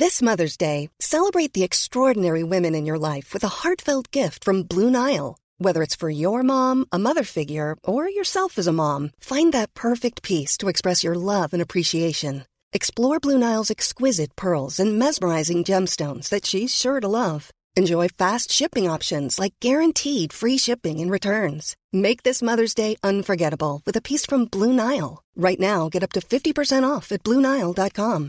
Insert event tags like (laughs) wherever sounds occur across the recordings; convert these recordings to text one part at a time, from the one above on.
This mother's day celebrate the extraordinary women in your life with ارد gram Blue Nile for you mother figure اور make this mother's day unforgettable Abu with from balloon oil right now get اپنٹ off بل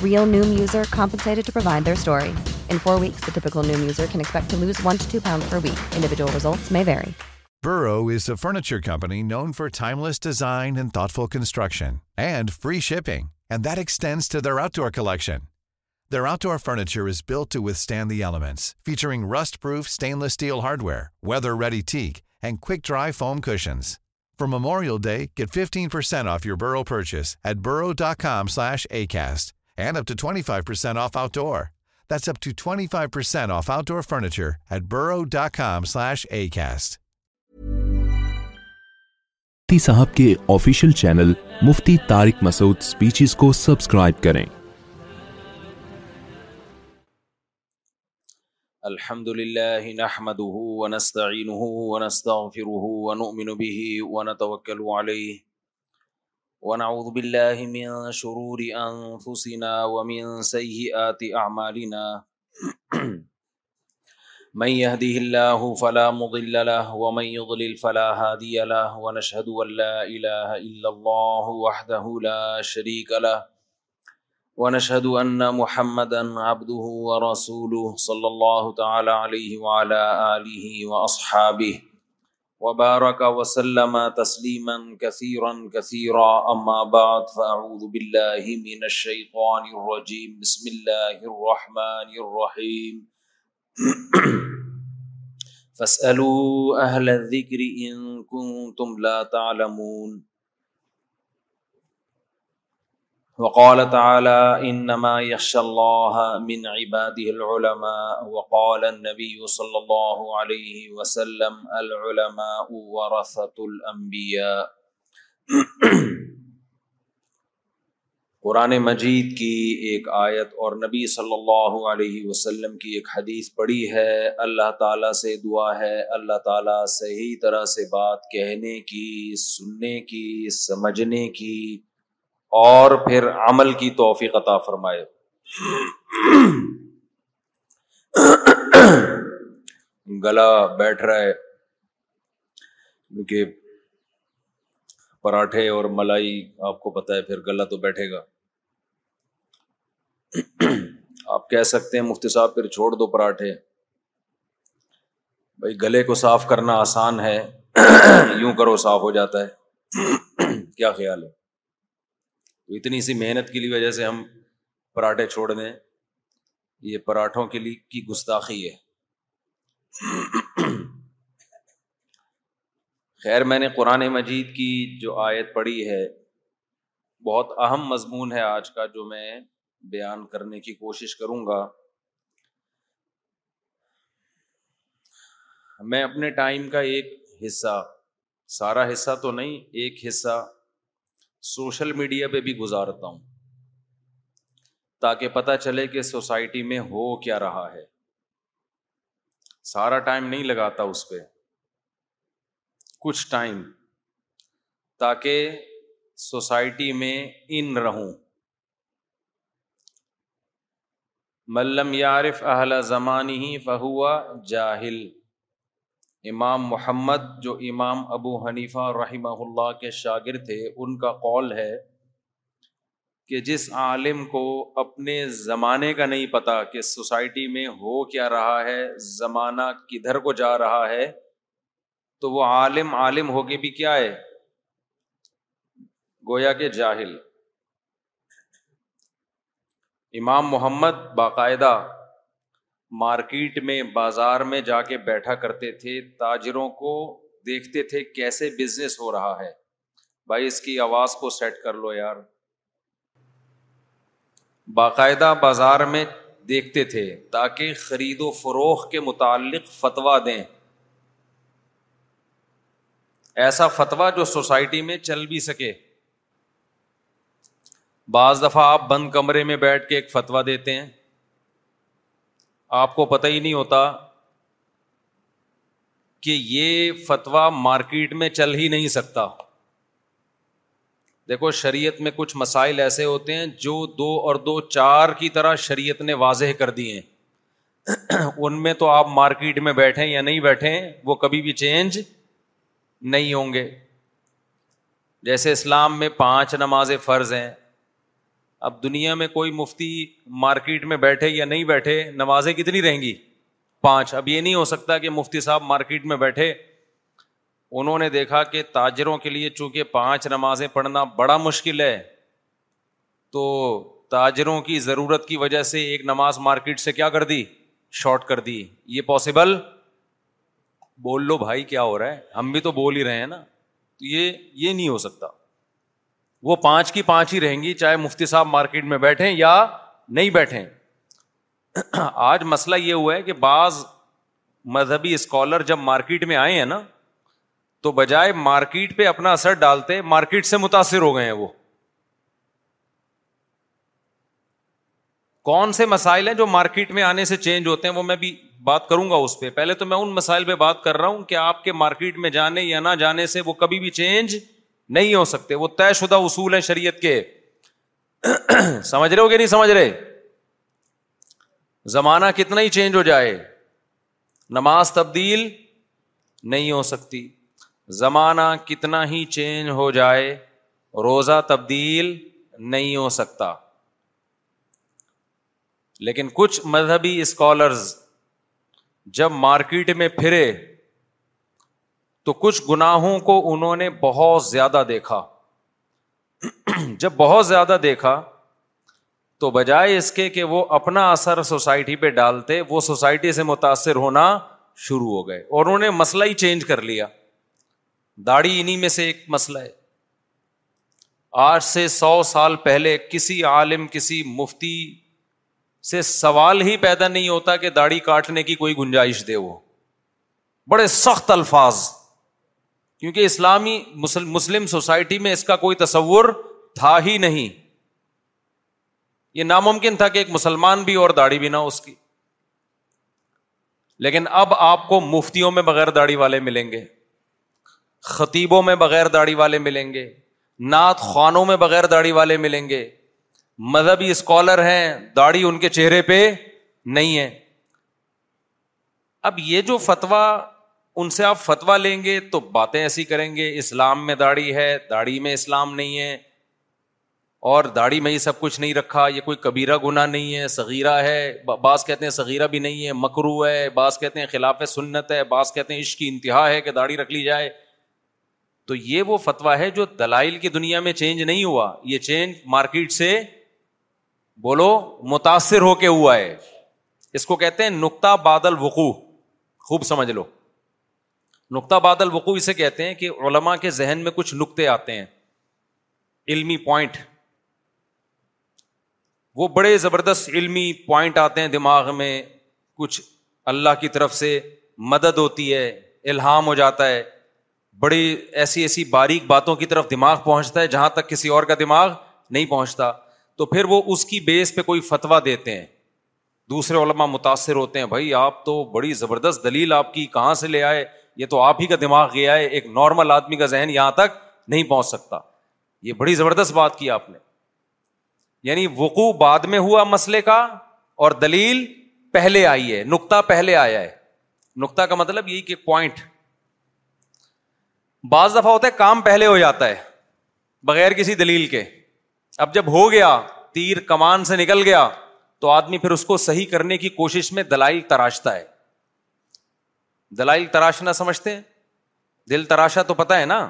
در آٹ یو ایر collection their آر ٹوئر furniture is built to withstand the elements featuring rustproof stainless steel hardware weather very ٹیکنڈ کئی foam cushions from more day of your برو پھر and up to 25% off outdoor. That's up to 25% off outdoor furniture at burrow.com slash ACAST. مفتی صاحب کے official channel مفتی Tariq Masood speeches کو subscribe کریں الحمد لله نحمده ونستعينه ونستغفره ونؤمن به ونتوكل عليه ونعوذ بالله من شرور أنفسنا ومن سيئات أعمالنا (clears throat) من يهده الله فلا مضل له ومن يضلل فلا هادي له ونشهد أن لا إله إلا الله وحده لا شريك له ونشهد أن محمدا عبده ورسوله صلى الله تعالى عليه وعلى آله وأصحابه وبارك وسلم تسليما كثيرا كثيرا أما بعد فأعوذ بالله من الشيطان الرجيم بسم الله الرحمن الرحيم (clears throat) فاسألوا أهل الذكر إن كنتم لا تعلمون وقال تعالى انما العلماء وقال النبي صلى الله عليه وسلم العلماء ورثة الانبياء قرآن مجید کی ایک آیت اور نبی صلی اللہ علیہ وسلم کی ایک حدیث پڑھی ہے اللہ تعالیٰ سے دعا ہے اللہ تعالیٰ صحیح طرح سے بات کہنے کی سننے کی سمجھنے کی اور پھر عمل کی توفیق عطا فرمائے گلا بیٹھ رہا ہے کیونکہ پراٹھے اور ملائی آپ کو پتا ہے پھر گلا تو بیٹھے گا آپ کہہ سکتے ہیں مفتی صاحب پھر چھوڑ دو پراٹھے بھائی گلے کو صاف کرنا آسان ہے یوں کرو صاف ہو جاتا ہے کیا خیال ہے اتنی سی محنت کے لیے وجہ سے ہم پراٹھے چھوڑ دیں یہ پراٹھوں کے لیے کی گستاخی ہے خیر میں نے قرآن مجید کی جو آیت پڑھی ہے بہت اہم مضمون ہے آج کا جو میں بیان کرنے کی کوشش کروں گا میں اپنے ٹائم کا ایک حصہ سارا حصہ تو نہیں ایک حصہ سوشل میڈیا پہ بھی گزارتا ہوں تاکہ پتہ چلے کہ سوسائٹی میں ہو کیا رہا ہے سارا ٹائم نہیں لگاتا اس پہ کچھ ٹائم تاکہ سوسائٹی میں ان رہوں ملم یارف اہل زمانی ہی فہوا جاہل امام محمد جو امام ابو حنیفہ رحمہ اللہ کے شاگرد تھے ان کا قول ہے کہ جس عالم کو اپنے زمانے کا نہیں پتا کہ سوسائٹی میں ہو کیا رہا ہے زمانہ کدھر کو جا رہا ہے تو وہ عالم عالم ہو کے بھی کیا ہے گویا کے جاہل امام محمد باقاعدہ مارکیٹ میں بازار میں جا کے بیٹھا کرتے تھے تاجروں کو دیکھتے تھے کیسے بزنس ہو رہا ہے بھائی اس کی آواز کو سیٹ کر لو یار باقاعدہ بازار میں دیکھتے تھے تاکہ خرید و فروخت کے متعلق فتوا دیں ایسا فتوا جو سوسائٹی میں چل بھی سکے بعض دفعہ آپ بند کمرے میں بیٹھ کے ایک فتویٰ دیتے ہیں آپ کو پتہ ہی نہیں ہوتا کہ یہ فتویٰ مارکیٹ میں چل ہی نہیں سکتا دیکھو شریعت میں کچھ مسائل ایسے ہوتے ہیں جو دو اور دو چار کی طرح شریعت نے واضح کر دیے ہیں ان میں تو آپ مارکیٹ میں بیٹھے یا نہیں بیٹھے وہ کبھی بھی چینج نہیں ہوں گے جیسے اسلام میں پانچ نماز فرض ہیں اب دنیا میں کوئی مفتی مارکیٹ میں بیٹھے یا نہیں بیٹھے نمازیں کتنی رہیں گی پانچ اب یہ نہیں ہو سکتا کہ مفتی صاحب مارکیٹ میں بیٹھے انہوں نے دیکھا کہ تاجروں کے لیے چونکہ پانچ نمازیں پڑھنا بڑا مشکل ہے تو تاجروں کی ضرورت کی وجہ سے ایک نماز مارکیٹ سے کیا کر دی شارٹ کر دی یہ پاسبل بول لو بھائی کیا ہو رہا ہے ہم بھی تو بول ہی رہے ہیں نا تو یہ یہ نہیں ہو سکتا وہ پانچ کی پانچ ہی رہیں گی چاہے مفتی صاحب مارکیٹ میں بیٹھے یا نہیں بیٹھے (clears throat) آج مسئلہ یہ ہوا ہے کہ بعض مذہبی اسکالر جب مارکیٹ میں آئے ہیں نا تو بجائے مارکیٹ پہ اپنا اثر ڈالتے مارکیٹ سے متاثر ہو گئے ہیں وہ کون سے مسائل ہیں جو مارکیٹ میں آنے سے چینج ہوتے ہیں وہ میں بھی بات کروں گا اس پہ پہلے تو میں ان مسائل پہ بات کر رہا ہوں کہ آپ کے مارکیٹ میں جانے یا نہ جانے سے وہ کبھی بھی چینج نہیں ہو سکتے وہ طے شدہ اصول ہیں شریعت کے سمجھ رہے ہو کہ نہیں سمجھ رہے زمانہ کتنا ہی چینج ہو جائے نماز تبدیل نہیں ہو سکتی زمانہ کتنا ہی چینج ہو جائے روزہ تبدیل نہیں ہو سکتا لیکن کچھ مذہبی اسکالرز جب مارکیٹ میں پھرے تو کچھ گناہوں کو انہوں نے بہت زیادہ دیکھا جب بہت زیادہ دیکھا تو بجائے اس کے کہ وہ اپنا اثر سوسائٹی پہ ڈالتے وہ سوسائٹی سے متاثر ہونا شروع ہو گئے اور انہوں نے مسئلہ ہی چینج کر لیا داڑھی انہیں میں سے ایک مسئلہ ہے آج سے سو سال پہلے کسی عالم کسی مفتی سے سوال ہی پیدا نہیں ہوتا کہ داڑھی کاٹنے کی کوئی گنجائش دے وہ بڑے سخت الفاظ کیونکہ اسلامی مسلم سوسائٹی میں اس کا کوئی تصور تھا ہی نہیں یہ ناممکن تھا کہ ایک مسلمان بھی اور داڑھی بھی نہ اس کی لیکن اب آپ کو مفتیوں میں بغیر داڑھی والے ملیں گے خطیبوں میں بغیر داڑھی والے ملیں گے نعت خوانوں میں بغیر داڑھی والے ملیں گے مذہبی اسکالر ہیں داڑھی ان کے چہرے پہ نہیں ہے اب یہ جو فتویٰ ان سے آپ فتوا لیں گے تو باتیں ایسی کریں گے اسلام میں داڑھی ہے داڑھی میں اسلام نہیں ہے اور داڑھی میں ہی سب کچھ نہیں رکھا یہ کوئی کبیرہ گنا نہیں ہے سغیرہ ہے بعض کہتے ہیں سغیرہ بھی نہیں ہے مکرو ہے بعض کہتے ہیں خلاف سنت ہے بعض کہتے ہیں عشق کی انتہا ہے کہ داڑھی رکھ لی جائے تو یہ وہ فتویٰ ہے جو دلائل کی دنیا میں چینج نہیں ہوا یہ چینج مارکیٹ سے بولو متاثر ہو کے ہوا ہے اس کو کہتے ہیں نقطہ بادل وقوع خوب سمجھ لو نقطہ بادل وقوع اسے کہتے ہیں کہ علماء کے ذہن میں کچھ نقطے آتے ہیں علمی پوائنٹ وہ بڑے زبردست علمی پوائنٹ آتے ہیں دماغ میں کچھ اللہ کی طرف سے مدد ہوتی ہے الہام ہو جاتا ہے بڑی ایسی ایسی باریک باتوں کی طرف دماغ پہنچتا ہے جہاں تک کسی اور کا دماغ نہیں پہنچتا تو پھر وہ اس کی بیس پہ کوئی فتویٰ دیتے ہیں دوسرے علما متاثر ہوتے ہیں بھائی آپ تو بڑی زبردست دلیل آپ کی کہاں سے لے آئے یہ تو آپ ہی کا دماغ گیا ہے ایک نارمل آدمی کا ذہن یہاں تک نہیں پہنچ سکتا یہ بڑی زبردست بات کی آپ نے یعنی وقوع بعد میں ہوا مسئلے کا اور دلیل پہلے آئی ہے نقطہ پہلے آیا ہے نقطہ کا مطلب یہی کہ پوائنٹ بعض دفعہ ہوتا ہے کام پہلے ہو جاتا ہے بغیر کسی دلیل کے اب جب ہو گیا تیر کمان سے نکل گیا تو آدمی پھر اس کو صحیح کرنے کی کوشش میں دلائل تراشتا ہے دلائل تراشنا سمجھتے دل تراشا تو پتا ہے نا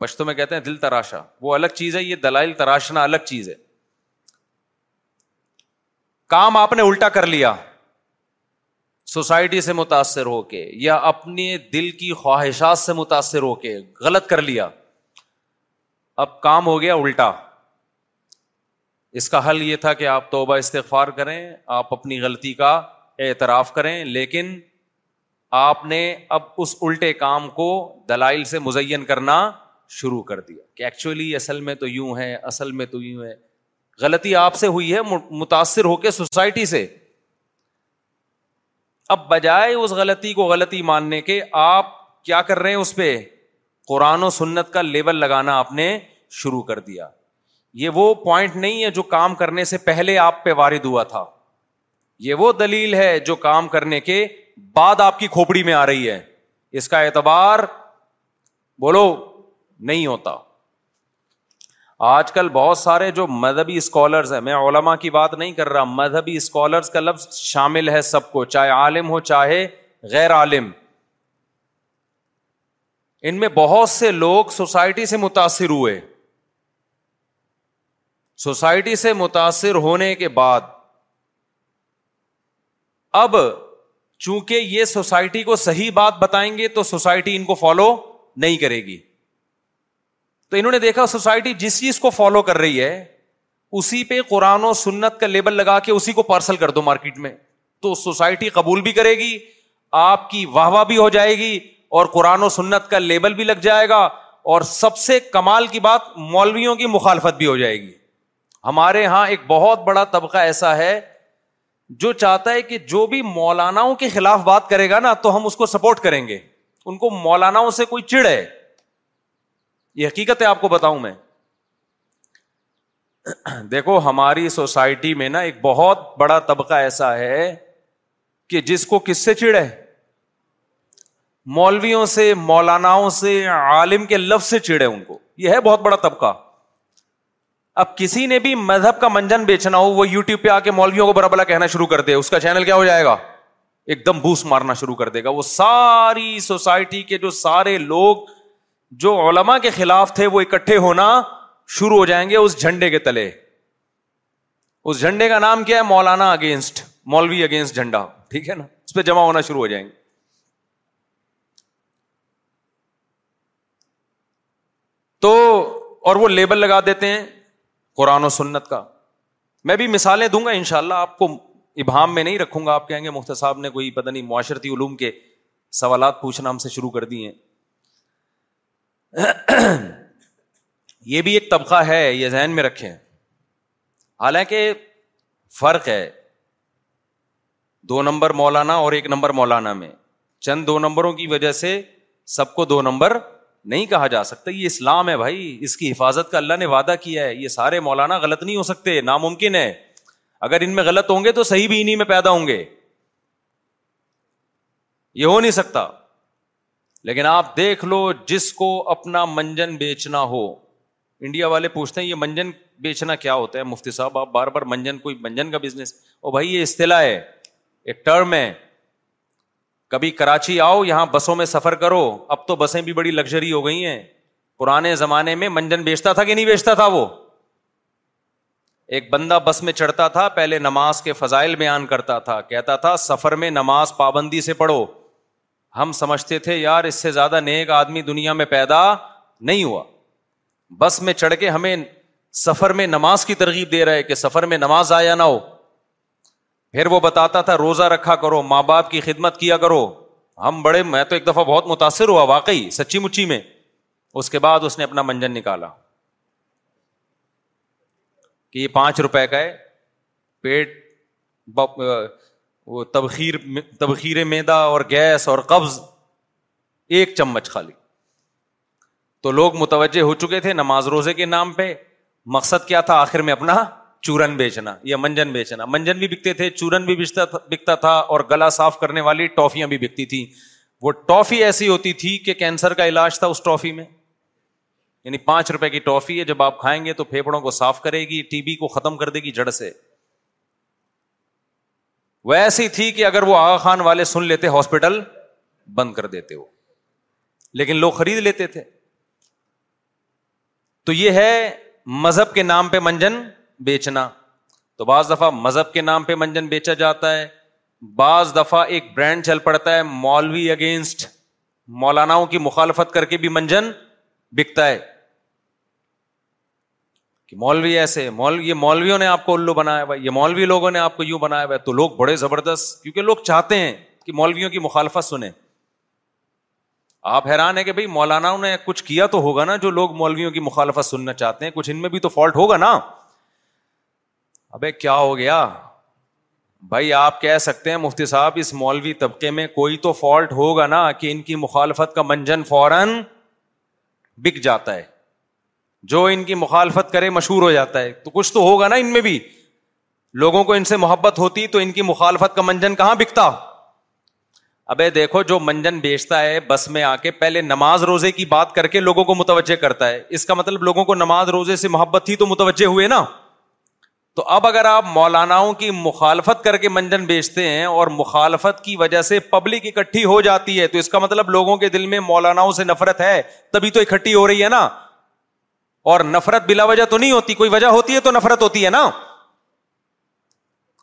پشتوں میں کہتے ہیں دل تراشا وہ الگ چیز ہے یہ دلائل تراشنا الگ چیز ہے کام آپ نے الٹا کر لیا سوسائٹی سے متاثر ہو کے یا اپنے دل کی خواہشات سے متاثر ہو کے غلط کر لیا اب کام ہو گیا الٹا اس کا حل یہ تھا کہ آپ توبہ استغفار کریں آپ اپنی غلطی کا اعتراف کریں لیکن آپ نے اب اس الٹے کام کو دلائل سے مزین کرنا شروع کر دیا کہ ایکچولی اصل میں تو یوں ہے اصل میں تو یوں ہے غلطی آپ سے ہوئی ہے متاثر ہو کے سوسائٹی سے اب بجائے اس غلطی کو غلطی ماننے کے آپ کیا کر رہے ہیں اس پہ قرآن و سنت کا لیبل لگانا آپ نے شروع کر دیا یہ وہ پوائنٹ نہیں ہے جو کام کرنے سے پہلے آپ پہ وارد ہوا تھا یہ وہ دلیل ہے جو کام کرنے کے بعد آپ کی کھوپڑی میں آ رہی ہے اس کا اعتبار بولو نہیں ہوتا آج کل بہت سارے جو مذہبی اسکالرس ہیں میں علما کی بات نہیں کر رہا مذہبی اسکالرس کا لفظ شامل ہے سب کو چاہے عالم ہو چاہے غیر عالم ان میں بہت سے لوگ سوسائٹی سے متاثر ہوئے سوسائٹی سے متاثر ہونے کے بعد اب چونکہ یہ سوسائٹی کو صحیح بات بتائیں گے تو سوسائٹی ان کو فالو نہیں کرے گی تو انہوں نے دیکھا سوسائٹی جس چیز کو فالو کر رہی ہے اسی پہ قرآن و سنت کا لیبل لگا کے اسی کو پارسل کر دو مارکیٹ میں تو سوسائٹی قبول بھی کرے گی آپ کی واہ واہ بھی ہو جائے گی اور قرآن و سنت کا لیبل بھی لگ جائے گا اور سب سے کمال کی بات مولویوں کی مخالفت بھی ہو جائے گی ہمارے یہاں ایک بہت بڑا طبقہ ایسا ہے جو چاہتا ہے کہ جو بھی مولاناؤں کے خلاف بات کرے گا نا تو ہم اس کو سپورٹ کریں گے ان کو مولاناؤں سے کوئی چڑ ہے یہ حقیقت ہے آپ کو بتاؤں میں دیکھو ہماری سوسائٹی میں نا ایک بہت بڑا طبقہ ایسا ہے کہ جس کو کس سے چڑ ہے مولویوں سے مولاناؤں سے عالم کے لفظ سے چڑے ان کو یہ ہے بہت بڑا طبقہ اب کسی نے بھی مذہب کا منجن بیچنا ہو وہ یو ٹیوب پہ آ کے مولویوں کو بلا کہنا شروع کر دے اس کا چینل کیا ہو جائے گا ایک دم بوس مارنا شروع کر دے گا وہ ساری سوسائٹی کے جو سارے لوگ جو علما کے خلاف تھے وہ اکٹھے ہونا شروع ہو جائیں گے اس جھنڈے کے تلے اس جھنڈے کا نام کیا ہے مولانا اگینسٹ مولوی اگینسٹ جھنڈا ٹھیک ہے نا اس پہ جمع ہونا شروع ہو جائیں گے تو اور وہ لیبل لگا دیتے ہیں قرآن و سنت کا میں بھی مثالیں دوں گا ان شاء اللہ آپ کو ابہام میں نہیں رکھوں گا آپ کہیں گے مختار صاحب نے کوئی پتہ نہیں معاشرتی علوم کے سوالات پوچھنا ہم سے شروع کر دیے (clears throat) یہ بھی ایک طبقہ ہے یہ ذہن میں رکھے حالانکہ فرق ہے دو نمبر مولانا اور ایک نمبر مولانا میں چند دو نمبروں کی وجہ سے سب کو دو نمبر نہیں کہا جا سکتا یہ اسلام ہے بھائی اس کی حفاظت کا اللہ نے وعدہ کیا ہے یہ سارے مولانا غلط نہیں ہو سکتے ناممکن ہے اگر ان میں غلط ہوں گے تو صحیح بھی انہیں میں پیدا ہوں گے یہ ہو نہیں سکتا لیکن آپ دیکھ لو جس کو اپنا منجن بیچنا ہو انڈیا والے پوچھتے ہیں یہ منجن بیچنا کیا ہوتا ہے مفتی صاحب آپ بار بار منجن کوئی منجن کا بزنس اور بھائی یہ اصطلاح ہے ایک ٹرم ہے کبھی کراچی آؤ یہاں بسوں میں سفر کرو اب تو بسیں بھی بڑی لگژری ہو گئی ہیں پرانے زمانے میں منجن بیچتا تھا کہ نہیں بیچتا تھا وہ ایک بندہ بس میں چڑھتا تھا پہلے نماز کے فضائل بیان کرتا تھا کہتا تھا سفر میں نماز پابندی سے پڑھو ہم سمجھتے تھے یار اس سے زیادہ نیک آدمی دنیا میں پیدا نہیں ہوا بس میں چڑھ کے ہمیں سفر میں نماز کی ترغیب دے رہے کہ سفر میں نماز آیا نہ ہو پھر وہ بتاتا تھا روزہ رکھا کرو ماں باپ کی خدمت کیا کرو ہم بڑے میں تو ایک دفعہ بہت متاثر ہوا واقعی سچی مچی میں اس کے بعد اس نے اپنا منجن نکالا کہ یہ پانچ روپے کا ہے پیٹ وہ تبخیر تبخیر میدا اور گیس اور قبض ایک چمچ خالی تو لوگ متوجہ ہو چکے تھے نماز روزے کے نام پہ مقصد کیا تھا آخر میں اپنا چورن بیچنا یا منجن بیچنا منجن بھی بکتے تھے چورن بھی بکتا تھا اور گلا صاف کرنے والی ٹافیاں بھی بکتی تھیں وہ ٹافی ایسی ہوتی تھی کہ کینسر کا علاج تھا اس ٹافی میں یعنی پانچ روپے کی ٹافی ہے جب آپ کھائیں گے تو پھیپڑوں کو صاف کرے گی ٹی بی کو ختم کر دے گی جڑ سے وہ ایسی تھی کہ اگر وہ آغا خان والے سن لیتے ہاسپٹل بند کر دیتے وہ لیکن لوگ خرید لیتے تھے تو یہ ہے مذہب کے نام پہ منجن بیچنا تو بعض دفعہ مذہب کے نام پہ منجن بیچا جاتا ہے بعض دفعہ ایک برانڈ چل پڑتا ہے مولوی اگینسٹ مولاناؤں کی مخالفت کر کے بھی منجن بکتا ہے کہ مولوی ایسے مول یہ مولویوں نے آپ کو الو بنایا ہوا یہ مولوی لوگوں نے آپ کو یوں بنایا ہوا ہے تو لوگ بڑے زبردست کیونکہ لوگ چاہتے ہیں کہ مولویوں کی مخالفت سنیں آپ حیران ہیں کہ بھائی مولاناؤں نے کچھ کیا تو ہوگا نا جو لوگ مولویوں کی مخالفت سننا چاہتے ہیں کچھ ان میں بھی تو فالٹ ہوگا نا ابے کیا ہو گیا بھائی آپ کہہ سکتے ہیں مفتی صاحب اس مولوی طبقے میں کوئی تو فالٹ ہوگا نا کہ ان کی مخالفت کا منجن فوراً بک جاتا ہے جو ان کی مخالفت کرے مشہور ہو جاتا ہے تو کچھ تو ہوگا نا ان میں بھی لوگوں کو ان سے محبت ہوتی تو ان کی مخالفت کا منجن کہاں بکتا ابے دیکھو جو منجن بیچتا ہے بس میں آ کے پہلے نماز روزے کی بات کر کے لوگوں کو متوجہ کرتا ہے اس کا مطلب لوگوں کو نماز روزے سے محبت تھی تو متوجہ ہوئے نا تو اب اگر آپ مولاناؤں کی مخالفت کر کے منجن بیچتے ہیں اور مخالفت کی وجہ سے پبلک اکٹھی ہو جاتی ہے تو اس کا مطلب لوگوں کے دل میں مولاناؤں سے نفرت ہے تبھی تو اکٹھی ہو رہی ہے نا اور نفرت بلا وجہ تو نہیں ہوتی کوئی وجہ ہوتی ہے تو نفرت ہوتی ہے نا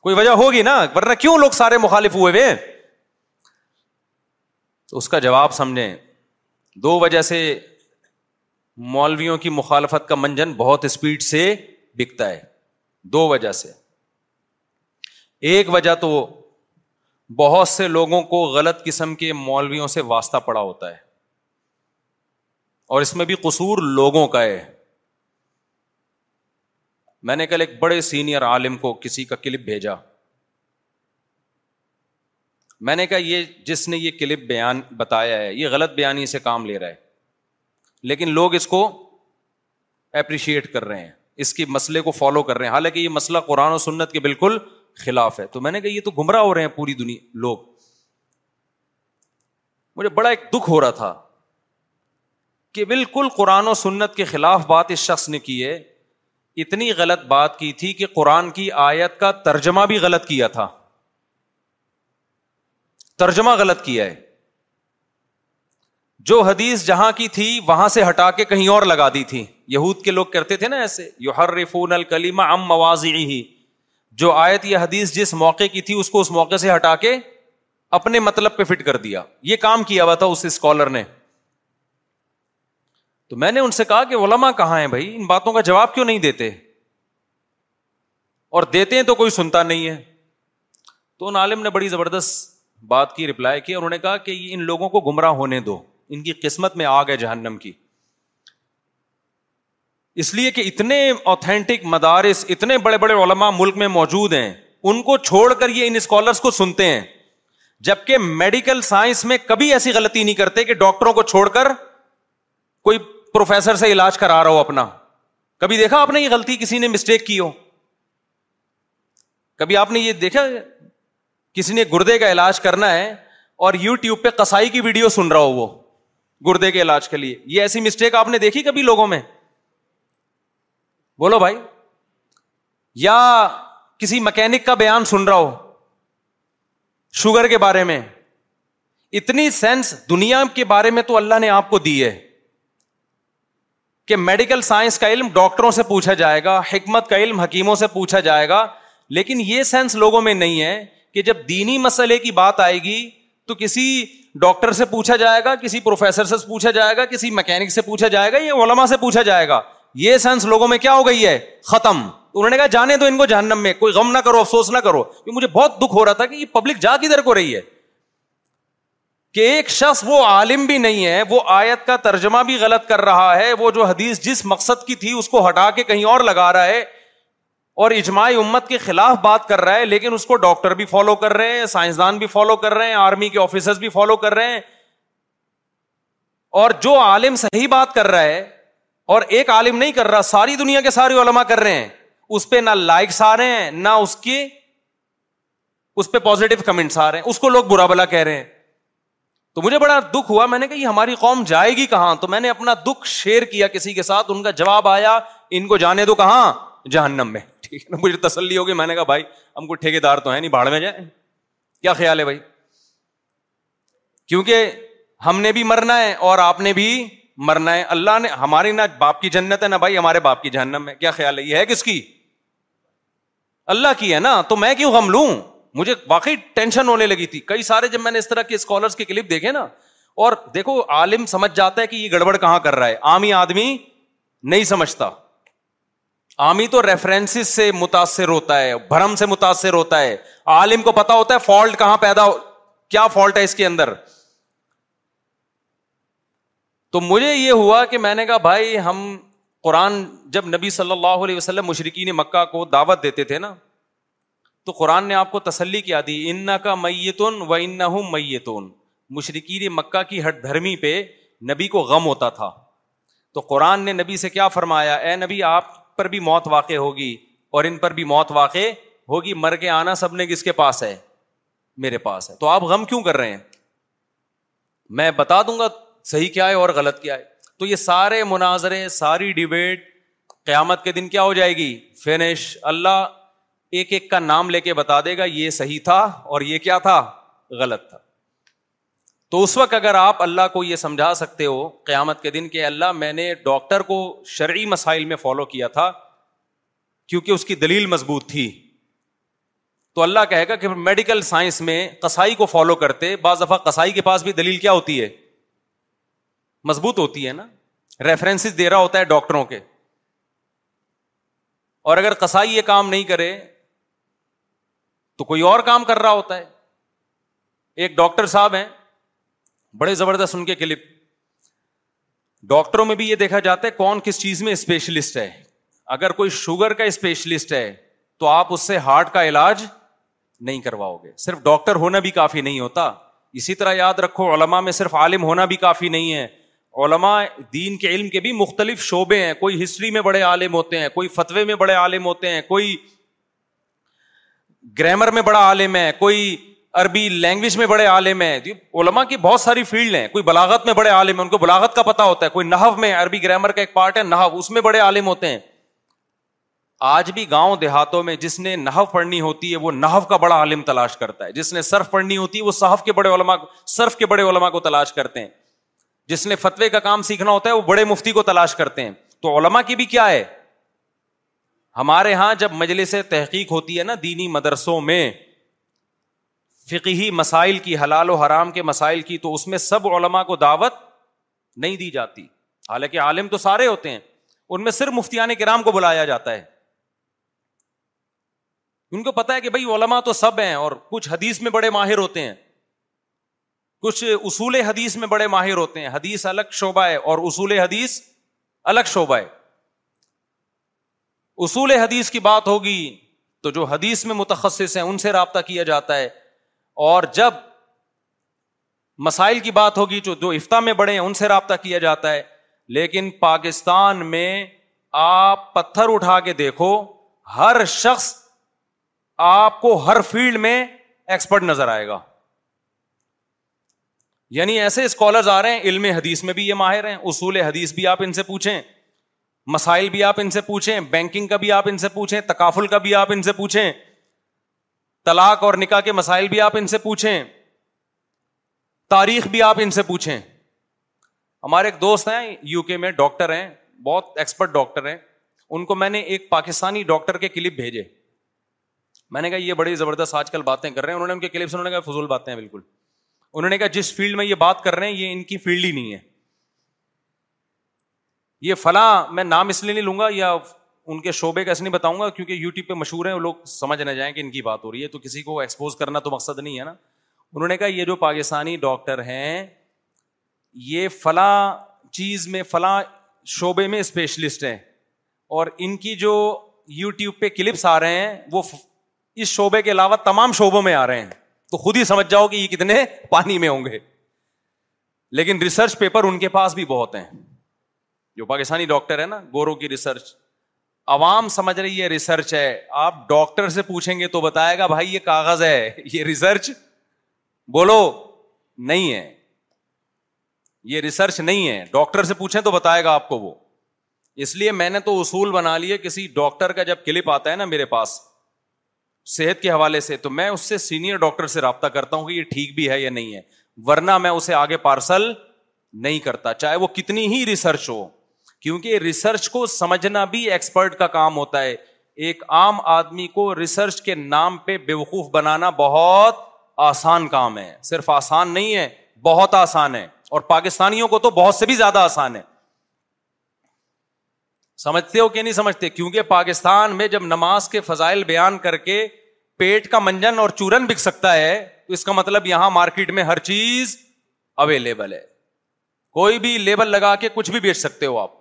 کوئی وجہ ہوگی نا ورنہ کیوں لوگ سارے مخالف ہوئے ہوئے تو اس کا جواب سمجھیں دو وجہ سے مولویوں کی مخالفت کا منجن بہت اسپیڈ سے بکتا ہے دو وجہ سے ایک وجہ تو بہت سے لوگوں کو غلط قسم کے مولویوں سے واسطہ پڑا ہوتا ہے اور اس میں بھی قصور لوگوں کا ہے میں نے کل ایک بڑے سینئر عالم کو کسی کا کلپ بھیجا میں نے کہا یہ جس نے یہ کلپ بیان بتایا ہے یہ غلط بیانی سے کام لے رہا ہے لیکن لوگ اس کو اپریشیٹ کر رہے ہیں اس کے مسئلے کو فالو کر رہے ہیں حالانکہ یہ مسئلہ قرآن و سنت کے بالکل خلاف ہے تو میں نے کہا یہ تو گمراہ ہو رہے ہیں پوری دنیا لوگ مجھے بڑا ایک دکھ ہو رہا تھا کہ بالکل قرآن و سنت کے خلاف بات اس شخص نے کی ہے اتنی غلط بات کی تھی کہ قرآن کی آیت کا ترجمہ بھی غلط کیا تھا ترجمہ غلط کیا ہے جو حدیث جہاں کی تھی وہاں سے ہٹا کے کہیں اور لگا دی تھی یہود کے لوگ کرتے تھے نا ایسے یو ہر ریفون الکلیما ہی جو آیت یہ حدیث جس موقع کی تھی اس کو اس موقع سے ہٹا کے اپنے مطلب پہ فٹ کر دیا یہ کام کیا ہوا تھا اس اسکالر نے تو میں نے ان سے کہا کہ علما کہاں ہے بھائی ان باتوں کا جواب کیوں نہیں دیتے اور دیتے ہیں تو کوئی سنتا نہیں ہے تو ان عالم نے بڑی زبردست بات کی رپلائی کی انہوں نے کہا کہ ان لوگوں کو گمراہ ہونے دو ان کی قسمت میں آگ ہے جہنم کی اس لیے کہ اتنے اوتھینٹک مدارس اتنے بڑے بڑے علما ملک میں موجود ہیں ان کو چھوڑ کر یہ ان اسکالرس کو سنتے ہیں جبکہ میڈیکل سائنس میں کبھی ایسی غلطی نہیں کرتے کہ ڈاکٹروں کو چھوڑ کر کوئی پروفیسر سے علاج کرا رہا ہو اپنا کبھی دیکھا آپ نے یہ غلطی کسی نے مسٹیک کی ہو کبھی آپ نے یہ دیکھا کسی نے گردے کا علاج کرنا ہے اور یو ٹیوب پہ کسائی کی ویڈیو سن رہا ہو وہ گردے کے علاج کے لیے یہ ایسی مسٹیک آپ نے دیکھی کبھی لوگوں میں بولو بھائی یا کسی مکینک کا بیان سن رہا ہو شوگر کے بارے میں اتنی سینس دنیا کے بارے میں تو اللہ نے آپ کو دی ہے کہ میڈیکل سائنس کا علم ڈاکٹروں سے پوچھا جائے گا حکمت کا علم حکیموں سے پوچھا جائے گا لیکن یہ سینس لوگوں میں نہیں ہے کہ جب دینی مسئلے کی بات آئے گی تو کسی ڈاکٹر سے پوچھا جائے گا کسی پروفیسر سے پوچھا جائے گا کسی میکینک سے پوچھا جائے گا یا علما سے پوچھا جائے گا یہ سینس لوگوں میں کیا ہو گئی ہے ختم انہوں نے کہا جانے تو ان کو جہنم میں کوئی غم نہ کرو افسوس نہ کرو کہ مجھے بہت دکھ ہو رہا تھا کہ یہ پبلک جا کی کو رہی ہے کہ ایک شخص وہ عالم بھی نہیں ہے وہ آیت کا ترجمہ بھی غلط کر رہا ہے وہ جو حدیث جس مقصد کی تھی اس کو ہٹا کے کہیں اور لگا رہا ہے اور اجماع امت کے خلاف بات کر رہا ہے لیکن اس کو ڈاکٹر بھی فالو کر رہے ہیں سائنسدان بھی فالو کر رہے ہیں آرمی کے آفیسر بھی فالو کر رہے ہیں اور جو عالم صحیح بات کر رہا ہے اور ایک عالم نہیں کر رہا ساری دنیا کے سارے علما کر رہے ہیں اس پہ نہ لائکس آ رہے ہیں نہ اس کی اس پہ پازیٹو کمنٹس آ رہے ہیں اس کو لوگ برا بلا کہہ رہے ہیں تو مجھے بڑا دکھ ہوا میں نے کہا یہ ہماری قوم جائے گی کہاں تو میں نے اپنا دکھ شیئر کیا کسی کے ساتھ ان کا جواب آیا ان کو جانے دو کہاں جہنم میں ٹھیک (laughs) ہے مجھے تسلی ہوگی میں نے کہا بھائی ہم کو ٹھیکے دار خیال ہے بھائی کیونکہ ہم نے بھی مرنا ہے اور آپ نے بھی مرنا ہے اللہ نے ہماری نہ باپ کی جنت ہے نہ بھائی ہمارے باپ کی جہنم ہے کیا خیال ہے یہ ہے کس کی اللہ کی ہے نا تو میں کیوں ہم لوں مجھے واقعی ٹینشن ہونے لگی تھی کئی سارے جب میں نے اس طرح کے اسکالرس کلپ دیکھے نا اور دیکھو عالم سمجھ جاتا ہے کہ یہ گڑبڑ کہاں کر رہا ہے عام ہی آدمی نہیں سمجھتا عامی تو ریفرنس سے متاثر ہوتا ہے بھرم سے متاثر ہوتا ہے عالم کو پتا ہوتا ہے فالٹ کہاں پیدا ہو کیا فالٹ ہے اس کے اندر تو مجھے یہ ہوا کہ میں نے کہا بھائی ہم قرآن جب نبی صلی اللہ علیہ وسلم مشرقین مکہ کو دعوت دیتے تھے نا تو قرآن نے آپ کو تسلی کیا دی ان کا میتون و ان نہ میتون مشرقین مکہ کی ہر دھرمی پہ نبی کو غم ہوتا تھا تو قرآن نے نبی سے کیا فرمایا اے نبی آپ پر بھی موت واقع ہوگی اور ان پر بھی موت واقع ہوگی مر کے آنا سب نے کس کے پاس پاس ہے ہے میرے تو آپ غم کیوں کر رہے ہیں میں بتا دوں گا صحیح کیا ہے اور غلط کیا ہے تو یہ سارے مناظرے ساری ڈبیٹ قیامت کے دن کیا ہو جائے گی اللہ ایک ایک کا نام لے کے بتا دے گا یہ صحیح تھا اور یہ کیا تھا غلط تھا تو اس وقت اگر آپ اللہ کو یہ سمجھا سکتے ہو قیامت کے دن کہ اللہ میں نے ڈاکٹر کو شرعی مسائل میں فالو کیا تھا کیونکہ اس کی دلیل مضبوط تھی تو اللہ کہے گا کہ میڈیکل سائنس میں کسائی کو فالو کرتے بعض دفعہ کسائی کے پاس بھی دلیل کیا ہوتی ہے مضبوط ہوتی ہے نا ریفرنسز دے رہا ہوتا ہے ڈاکٹروں کے اور اگر کسائی یہ کام نہیں کرے تو کوئی اور کام کر رہا ہوتا ہے ایک ڈاکٹر صاحب ہیں بڑے زبردست ان کے کلپ ڈاکٹروں میں بھی یہ دیکھا جاتا ہے کون کس چیز میں اسپیشلسٹ ہے اگر کوئی شوگر کا اسپیشلسٹ ہے تو آپ اس سے ہارٹ کا علاج نہیں کرواؤ گے صرف ڈاکٹر ہونا بھی کافی نہیں ہوتا اسی طرح یاد رکھو علما میں صرف عالم ہونا بھی کافی نہیں ہے علما دین کے علم کے بھی مختلف شعبے ہیں کوئی ہسٹری میں بڑے عالم ہوتے ہیں کوئی فتوے میں بڑے عالم ہوتے ہیں کوئی گرامر میں بڑا عالم ہے کوئی عربی لینگویج میں بڑے عالم ہیں جی، علما کی بہت ساری فیلڈ ہیں کوئی بلاغت میں بڑے عالم ہیں ان کو بلاغت کا پتا ہوتا ہے کوئی نحو میں عربی گرامر کا ایک پارٹ ہے نحو اس میں بڑے عالم ہوتے ہیں آج بھی گاؤں دیہاتوں میں جس نے نحو پڑھنی ہوتی ہے وہ نحو کا بڑا عالم تلاش کرتا ہے جس نے صرف پڑھنی ہوتی ہے وہ صحف کے بڑے علما صرف کے بڑے علماء کو تلاش کرتے ہیں جس نے فتوے کا کام سیکھنا ہوتا ہے وہ بڑے مفتی کو تلاش کرتے ہیں تو علما کی بھی کیا ہے ہمارے یہاں جب مجلس تحقیق ہوتی ہے نا دینی مدرسوں میں فقی مسائل کی حلال و حرام کے مسائل کی تو اس میں سب علما کو دعوت نہیں دی جاتی حالانکہ عالم تو سارے ہوتے ہیں ان میں صرف مفتیان کرام کو بلایا جاتا ہے ان کو پتا ہے کہ بھائی علما تو سب ہیں اور کچھ حدیث میں بڑے ماہر ہوتے ہیں کچھ اصول حدیث میں بڑے ماہر ہوتے ہیں حدیث الگ شعبہ ہے اور اصول حدیث الگ شعبہ ہے اصول حدیث کی بات ہوگی تو جو حدیث میں متخصص ہیں ان سے رابطہ کیا جاتا ہے اور جب مسائل کی بات ہوگی جو افتا میں بڑے ہیں ان سے رابطہ کیا جاتا ہے لیکن پاکستان میں آپ پتھر اٹھا کے دیکھو ہر شخص آپ کو ہر فیلڈ میں ایکسپرٹ نظر آئے گا یعنی ایسے اسکالرز آ رہے ہیں علم حدیث میں بھی یہ ماہر ہیں اصول حدیث بھی آپ ان سے پوچھیں مسائل بھی آپ ان سے پوچھیں بینکنگ کا بھی آپ ان سے پوچھیں تکافل کا بھی آپ ان سے پوچھیں طلاق اور نکاح کے مسائل بھی آپ ان سے پوچھیں تاریخ بھی آپ ان سے پوچھیں ہمارے ایک دوست ہیں یو کے میں ڈاکٹر ہیں بہت ایکسپرٹ ڈاکٹر ہیں ان کو میں نے ایک پاکستانی ڈاکٹر کے کلپ بھیجے میں نے کہا یہ بڑی زبردست آج کل باتیں کر رہے ہیں انہوں نے ان کے کلپس نے کہا فضول باتیں ہیں بالکل انہوں نے کہا جس فیلڈ میں یہ بات کر رہے ہیں یہ ان کی فیلڈ ہی نہیں ہے یہ فلاں میں نام اس لیے نہیں لوں گا یا ان کے شعبے کا ایسے نہیں بتاؤں گا کیونکہ یو ٹیوب پہ مشہور ہیں وہ لوگ سمجھ نہ جائیں کہ ان کی بات ہو رہی ہے تو کسی کو ایکسپوز کرنا تو مقصد نہیں ہے نا انہوں نے کہا یہ جو پاکستانی ڈاکٹر ہیں یہ فلاں چیز میں فلاں شعبے میں اسپیشلسٹ ہیں اور ان کی جو یو ٹیوب پہ کلپس آ رہے ہیں وہ اس شعبے کے علاوہ تمام شعبوں میں آ رہے ہیں تو خود ہی سمجھ جاؤ کہ یہ کتنے پانی میں ہوں گے لیکن ریسرچ پیپر ان کے پاس بھی بہت ہیں جو پاکستانی ڈاکٹر ہے نا گورو کی ریسرچ عوام سمجھ رہی یہ ریسرچ ہے آپ ڈاکٹر سے پوچھیں گے تو بتائے گا بھائی یہ کاغذ ہے یہ ریسرچ بولو نہیں ہے یہ ریسرچ نہیں ہے ڈاکٹر سے پوچھیں تو بتائے گا آپ کو وہ اس لیے میں نے تو اصول بنا لیے کسی ڈاکٹر کا جب کلپ آتا ہے نا میرے پاس صحت کے حوالے سے تو میں اس سے سینئر ڈاکٹر سے رابطہ کرتا ہوں کہ یہ ٹھیک بھی ہے یا نہیں ہے ورنہ میں اسے آگے پارسل نہیں کرتا چاہے وہ کتنی ہی ریسرچ ہو کیونکہ ریسرچ کو سمجھنا بھی ایکسپرٹ کا کام ہوتا ہے ایک عام آدمی کو ریسرچ کے نام پہ بیوقوف بنانا بہت آسان کام ہے صرف آسان نہیں ہے بہت آسان ہے اور پاکستانیوں کو تو بہت سے بھی زیادہ آسان ہے سمجھتے ہو کہ نہیں سمجھتے کیونکہ پاکستان میں جب نماز کے فضائل بیان کر کے پیٹ کا منجن اور چورن بک سکتا ہے تو اس کا مطلب یہاں مارکیٹ میں ہر چیز اویلیبل ہے کوئی بھی لیبل لگا کے کچھ بھی بیچ سکتے ہو آپ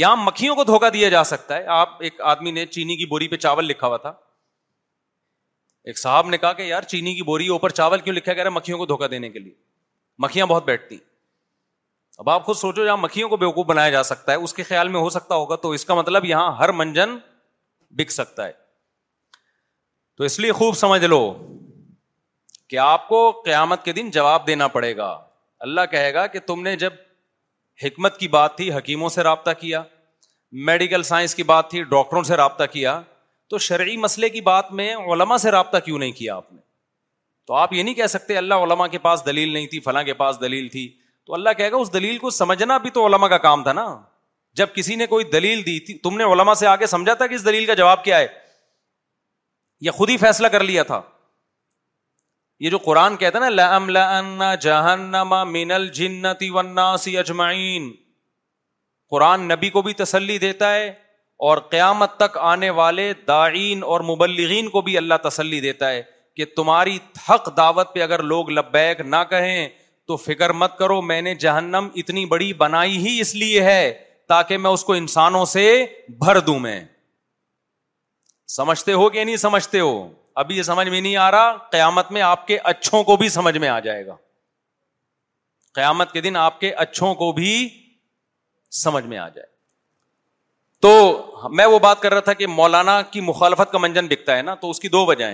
یا مکھیوں کو دھوکا دیا جا سکتا ہے آپ ایک آدمی نے چینی کی بوری پہ چاول لکھا ہوا تھا ایک صاحب نے کہا کہ یار چینی کی بوری اوپر چاول کیوں لکھا کہہ رہا مکھیوں کو دھوکا دینے کے لیے مکھیاں بہت بیٹھتی اب آپ خود سوچو یہاں مکھیوں کو بےوقوف بنایا جا سکتا ہے اس کے خیال میں ہو سکتا ہوگا تو اس کا مطلب یہاں ہر منجن بک سکتا ہے تو اس لیے خوب سمجھ لو کہ آپ کو قیامت کے دن جواب دینا پڑے گا اللہ کہے گا کہ تم نے جب حکمت کی بات تھی حکیموں سے رابطہ کیا میڈیکل سائنس کی بات تھی ڈاکٹروں سے رابطہ کیا تو شرعی مسئلے کی بات میں علما سے رابطہ کیوں نہیں کیا آپ نے تو آپ یہ نہیں کہہ سکتے اللہ علما کے پاس دلیل نہیں تھی فلاں کے پاس دلیل تھی تو اللہ کہے گا اس دلیل کو سمجھنا بھی تو علماء کا کام تھا نا جب کسی نے کوئی دلیل دی تھی تم نے علما سے آگے سمجھا تھا کہ اس دلیل کا جواب کیا ہے یا خود ہی فیصلہ کر لیا تھا یہ جو قرآن کہتا ہے نا لم جہنما مینل اجمعین قرآن نبی کو بھی تسلی دیتا ہے اور قیامت تک آنے والے دائین اور مبلغین کو بھی اللہ تسلی دیتا ہے کہ تمہاری حق دعوت پہ اگر لوگ لبیک نہ کہیں تو فکر مت کرو میں نے جہنم اتنی بڑی بنائی ہی اس لیے ہے تاکہ میں اس کو انسانوں سے بھر دوں میں سمجھتے ہو کہ نہیں سمجھتے ہو ابھی یہ سمجھ میں نہیں آ رہا قیامت میں آپ کے اچھوں کو بھی سمجھ میں آ جائے گا قیامت کے دن آپ کے اچھوں کو بھی سمجھ میں آ جائے تو میں وہ بات کر رہا تھا کہ مولانا کی مخالفت کا منجن بکتا ہے نا تو اس کی دو وجہ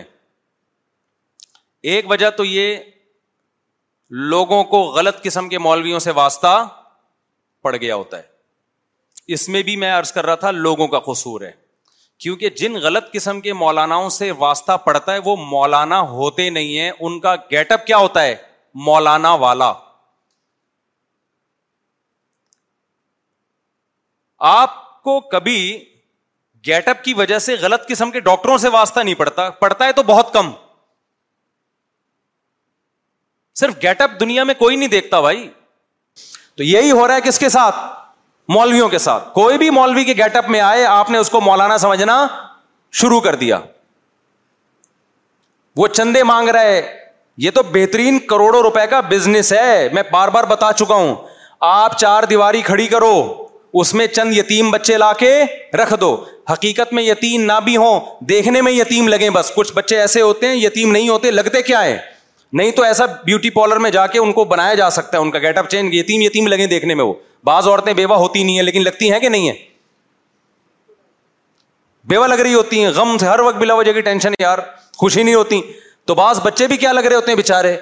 ایک وجہ تو یہ لوگوں کو غلط قسم کے مولویوں سے واسطہ پڑ گیا ہوتا ہے اس میں بھی میں عرض کر رہا تھا لوگوں کا قصور ہے کیونکہ جن غلط قسم کے مولانا سے واسطہ پڑتا ہے وہ مولانا ہوتے نہیں ہے ان کا گیٹ اپ کیا ہوتا ہے مولانا والا آپ کو کبھی گیٹ اپ کی وجہ سے غلط قسم کے ڈاکٹروں سے واسطہ نہیں پڑتا پڑتا ہے تو بہت کم صرف گیٹ اپ دنیا میں کوئی نہیں دیکھتا بھائی تو یہی ہو رہا ہے کس کے ساتھ مولویوں کے ساتھ کوئی بھی مولوی کے گیٹ اپ میں آئے آپ نے اس کو مولانا سمجھنا شروع کر دیا وہ چندے مانگ رہے یہ تو بہترین کروڑوں روپے کا بزنس ہے میں بار بار بتا چکا ہوں آپ چار دیواری کھڑی کرو اس میں چند یتیم بچے لا کے رکھ دو حقیقت میں یتیم نہ بھی ہوں دیکھنے میں یتیم لگیں بس کچھ بچے ایسے ہوتے ہیں یتیم نہیں ہوتے لگتے کیا ہے نہیں تو ایسا بیوٹی پارلر میں جا کے ان کو بنایا جا سکتا ہے ان کا گیٹ اپ چینج یتیم یتیم لگے دیکھنے میں وہ بعض عورتیں بیوہ ہوتی نہیں ہیں لیکن لگتی ہیں کہ نہیں ہے بیوہ لگ رہی ہوتی ہیں غم سے ہر وقت بلا وجہ کی ٹینشن یار خوشی نہیں ہوتی تو بعض بچے بھی کیا لگ رہے ہوتے ہیں بےچارے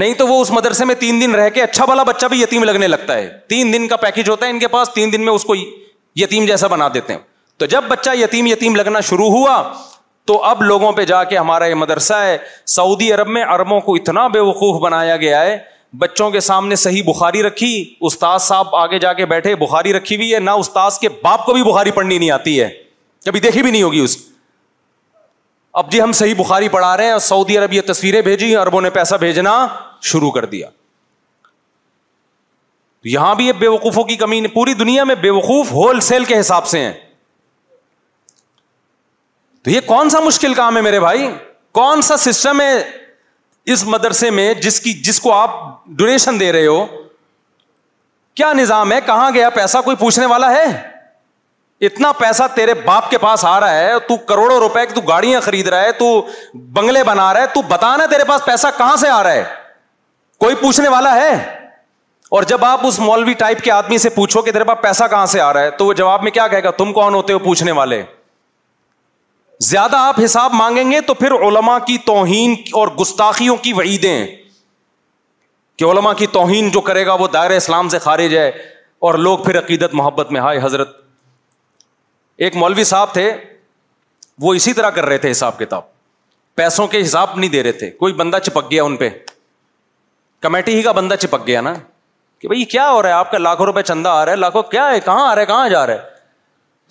نہیں تو وہ اس مدرسے میں تین دن رہ کے اچھا والا بچہ بھی یتیم لگنے لگتا ہے تین دن کا پیکج ہوتا ہے ان کے پاس تین دن میں اس کو یتیم جیسا بنا دیتے ہیں تو جب بچہ یتیم یتیم لگنا شروع ہوا تو اب لوگوں پہ جا کے ہمارا یہ مدرسہ ہے سعودی عرب میں عربوں کو اتنا بے وقوف بنایا گیا ہے بچوں کے سامنے صحیح بخاری رکھی استاد صاحب آگے جا کے بیٹھے بخاری رکھی ہوئی ہے نہ استاد کے باپ کو بھی بخاری پڑھنی نہیں آتی ہے کبھی دیکھی بھی نہیں ہوگی اس اب جی ہم صحیح بخاری پڑھا رہے ہیں اور سعودی عرب یہ تصویریں بھیجی اربوں نے پیسہ بھیجنا شروع کر دیا یہاں بھی بے وقوفوں کی کمی پوری دنیا میں بے وقوف ہول سیل کے حساب سے ہیں تو یہ کون سا مشکل کام ہے میرے بھائی کون سا سسٹم ہے اس مدرسے میں جس کی جس کو آپ ڈونیشن دے رہے ہو کیا نظام ہے کہاں گیا پیسہ کوئی پوچھنے والا ہے اتنا پیسہ تیرے باپ کے پاس آ رہا ہے تو کروڑوں روپے کی تو گاڑیاں خرید رہا ہے تو بنگلے بنا رہا ہے تو بتانا تیرے پاس پیسہ کہاں سے آ رہا ہے کوئی پوچھنے والا ہے اور جب آپ اس مولوی ٹائپ کے آدمی سے پوچھو کہ تیرے پاس پیسہ کہاں سے آ رہا ہے تو وہ جواب میں کیا کہے گا تم کون ہوتے ہو پوچھنے والے زیادہ آپ حساب مانگیں گے تو پھر علما کی توہین اور گستاخیوں کی وعیدیں کہ علما کی توہین جو کرے گا وہ دائر اسلام سے خارج ہے اور لوگ پھر عقیدت محبت میں ہائے حضرت ایک مولوی صاحب تھے وہ اسی طرح کر رہے تھے حساب کتاب پیسوں کے حساب نہیں دے رہے تھے کوئی بندہ چپک گیا ان پہ کمیٹی ہی کا بندہ چپک گیا نا کہ بھائی کیا ہو رہا ہے آپ کا لاکھوں روپئے چندہ آ رہا ہے لاکھوں کیا ہے کہاں آ رہا ہے کہاں جا رہا ہے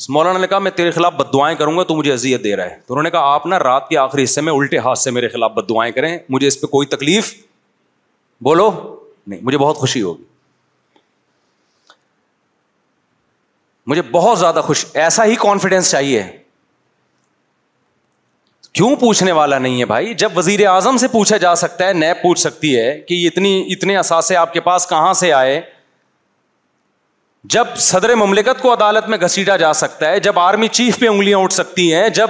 مولانا نے کہا میں تیرے خلاف بد دعائیں کروں گا تو مجھے اذیت دے رہا ہے تو انہوں نے کہا آپ نا رات کے آخری حصے میں الٹے ہاتھ سے میرے خلاف بد دعائیں کریں مجھے اس پہ کوئی تکلیف بولو نہیں مجھے بہت خوشی ہوگی مجھے بہت زیادہ خوش ایسا ہی کانفیڈینس چاہیے کیوں پوچھنے والا نہیں ہے بھائی جب وزیر اعظم سے پوچھا جا سکتا ہے نیب پوچھ سکتی ہے کہ اتنی اتنے اثاثے آپ کے پاس کہاں سے آئے جب صدر مملکت کو عدالت میں گھسیٹا جا سکتا ہے جب آرمی چیف پہ انگلیاں اٹھ سکتی ہیں جب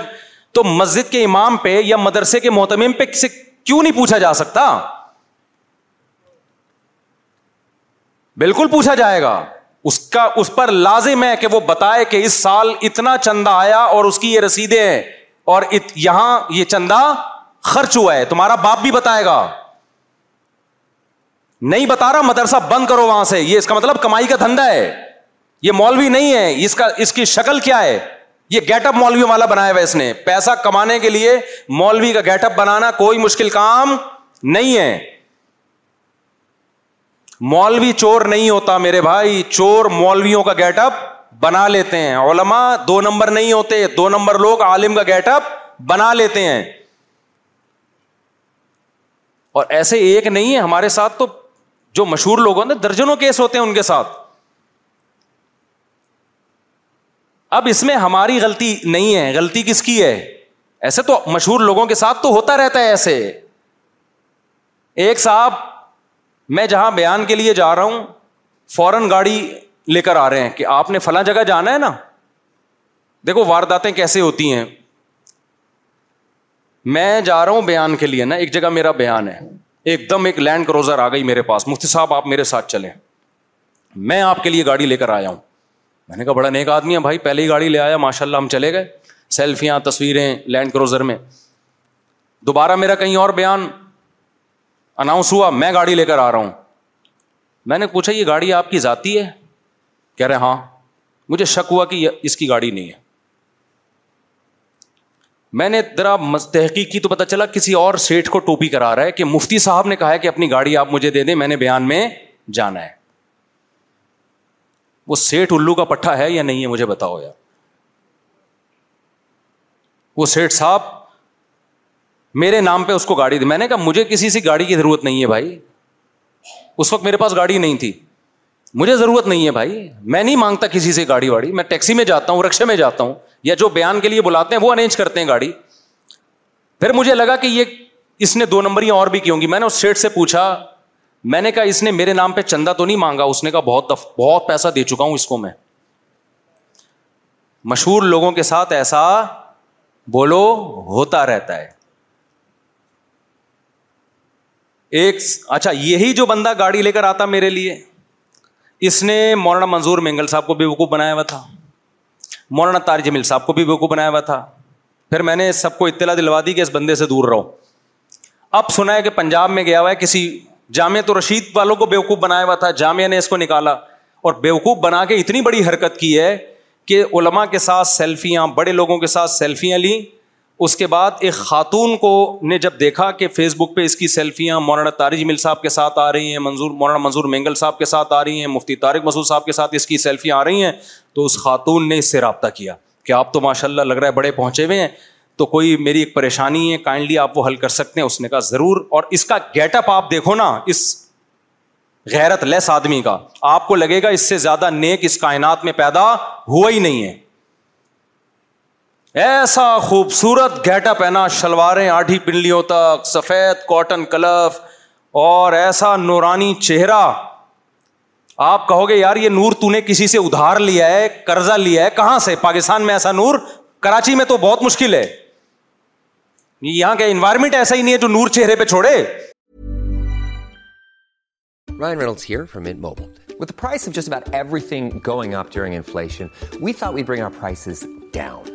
تو مسجد کے امام پہ یا مدرسے کے محتم پہ کسی کیوں نہیں پوچھا جا سکتا بالکل پوچھا جائے گا اس کا اس پر لازم ہے کہ وہ بتائے کہ اس سال اتنا چندہ آیا اور اس کی یہ رسیدیں ہیں اور ات, یہاں یہ چندہ خرچ ہوا ہے تمہارا باپ بھی بتائے گا نہیں بتا رہا مدرسہ بند کرو وہاں سے یہ اس کا مطلب کمائی کا دھندا ہے یہ مولوی نہیں ہے اس کا اس کی شکل کیا ہے یہ گیٹ اپ مولوی والا بنایا ہوا اس نے پیسہ کمانے کے لیے مولوی کا گیٹ اپ بنانا کوئی مشکل کام نہیں ہے مولوی چور نہیں ہوتا میرے بھائی چور مولویوں کا گیٹ اپ بنا لیتے ہیں علماء دو نمبر نہیں ہوتے دو نمبر لوگ عالم کا گیٹ اپ بنا لیتے ہیں اور ایسے ایک نہیں ہے ہمارے ساتھ تو جو مشہور لوگ ہیں درجنوں کیس ہوتے ہیں ان کے ساتھ اب اس میں ہماری غلطی نہیں ہے غلطی کس کی ہے ایسے تو مشہور لوگوں کے ساتھ تو ہوتا رہتا ہے ایسے ایک صاحب میں جہاں بیان کے لیے جا رہا ہوں فوراً گاڑی لے کر آ رہے ہیں کہ آپ نے فلاں جگہ جانا ہے نا دیکھو وارداتیں کیسے ہوتی ہیں میں جا رہا ہوں بیان کے لیے نا ایک جگہ میرا بیان ہے ایک دم ایک لینڈ کروزر آ گئی میرے پاس مفتی صاحب آپ میرے ساتھ چلیں میں آپ کے لیے گاڑی لے کر آیا ہوں میں نے کہا بڑا نیک آدمی ہے بھائی پہلے ہی گاڑی لے آیا ماشاء اللہ ہم چلے گئے سیلفیاں تصویریں لینڈ کروزر میں دوبارہ میرا کہیں اور بیان اناؤنس ہوا میں گاڑی لے کر آ رہا ہوں میں نے پوچھا یہ گاڑی آپ کی ذاتی ہے کہہ رہے ہاں مجھے شک ہوا کہ اس کی گاڑی نہیں ہے میں نے ذرا تحقیق کی تو پتا چلا کسی اور سیٹ کو ٹوپی کرا رہا ہے کہ مفتی صاحب نے کہا کہ اپنی گاڑی آپ مجھے دے دیں میں نے بیان میں جانا ہے وہ سیٹ الو کا پٹھا ہے یا نہیں ہے مجھے بتاؤ یار وہ سیٹ صاحب میرے نام پہ اس کو گاڑی دی میں نے کہا مجھے کسی گاڑی کی ضرورت نہیں ہے بھائی اس وقت میرے پاس گاڑی نہیں تھی مجھے ضرورت نہیں ہے بھائی میں نہیں مانگتا کسی سے گاڑی واڑی میں ٹیکسی میں جاتا ہوں رکشے میں جاتا ہوں یا جو بیان کے لیے بلاتے ہیں وہ ارینج کرتے ہیں گاڑی پھر مجھے لگا کہ یہ اس نے دو نمبریاں اور بھی کی ہوں گی میں نے اس سیٹ سے پوچھا میں نے کہا اس نے میرے نام پہ چندہ تو نہیں مانگا اس نے کہا بہت دف بہت پیسہ دے چکا ہوں اس کو میں مشہور لوگوں کے ساتھ ایسا بولو ہوتا رہتا ہے ایک اچھا یہی جو بندہ گاڑی لے کر آتا میرے لیے اس نے مولانا منظور مینگل صاحب کو بھی وقوف بنایا ہوا تھا مولانا تار جمیل صاحب کو بھی وقوف بنایا ہوا تھا پھر میں نے سب کو اطلاع دلوا دی کہ اس بندے سے دور رہو اب سنا ہے کہ پنجاب میں گیا ہوا ہے کسی جامع تو رشید والوں کو بیوقوف بنایا ہوا تھا جامعہ نے اس کو نکالا اور بیوقوف بنا کے اتنی بڑی حرکت کی ہے کہ علماء کے ساتھ سیلفیاں بڑے لوگوں کے ساتھ سیلفیاں لیں اس کے بعد ایک خاتون کو نے جب دیکھا کہ فیس بک پہ اس کی سیلفیاں مولانا تاریج مل صاحب کے ساتھ آ رہی ہیں منظور مولانا منظور مینگل صاحب کے ساتھ آ رہی ہیں مفتی طارق مسعود صاحب کے ساتھ اس کی سیلفیاں آ رہی ہیں تو اس خاتون نے اس سے رابطہ کیا کہ آپ تو ماشاء اللہ لگ رہا ہے بڑے پہنچے ہوئے ہیں تو کوئی میری ایک پریشانی ہے کائنڈلی آپ وہ حل کر سکتے ہیں اس نے کہا ضرور اور اس کا گیٹ اپ آپ دیکھو نا اس غیرت لیس آدمی کا آپ کو لگے گا اس سے زیادہ نیک اس کائنات میں پیدا ہوا ہی نہیں ہے ایسا خوبصورت گیٹ اپ ہے نا شلواریں آٹھی پنڈلیوں تک سفید کاٹن کلف اور ایسا نورانی چہرہ آپ کہو گے یار یہ نور تو نے کسی سے ادھار لیا ہے قرضہ لیا ہے کہاں سے پاکستان میں ایسا نور کراچی میں تو بہت مشکل ہے یہاں کا انوائرمنٹ ایسا ہی نہیں ہے جو نور چہرے پہ چھوڑے about prices going everything going we thought we'd bring our price down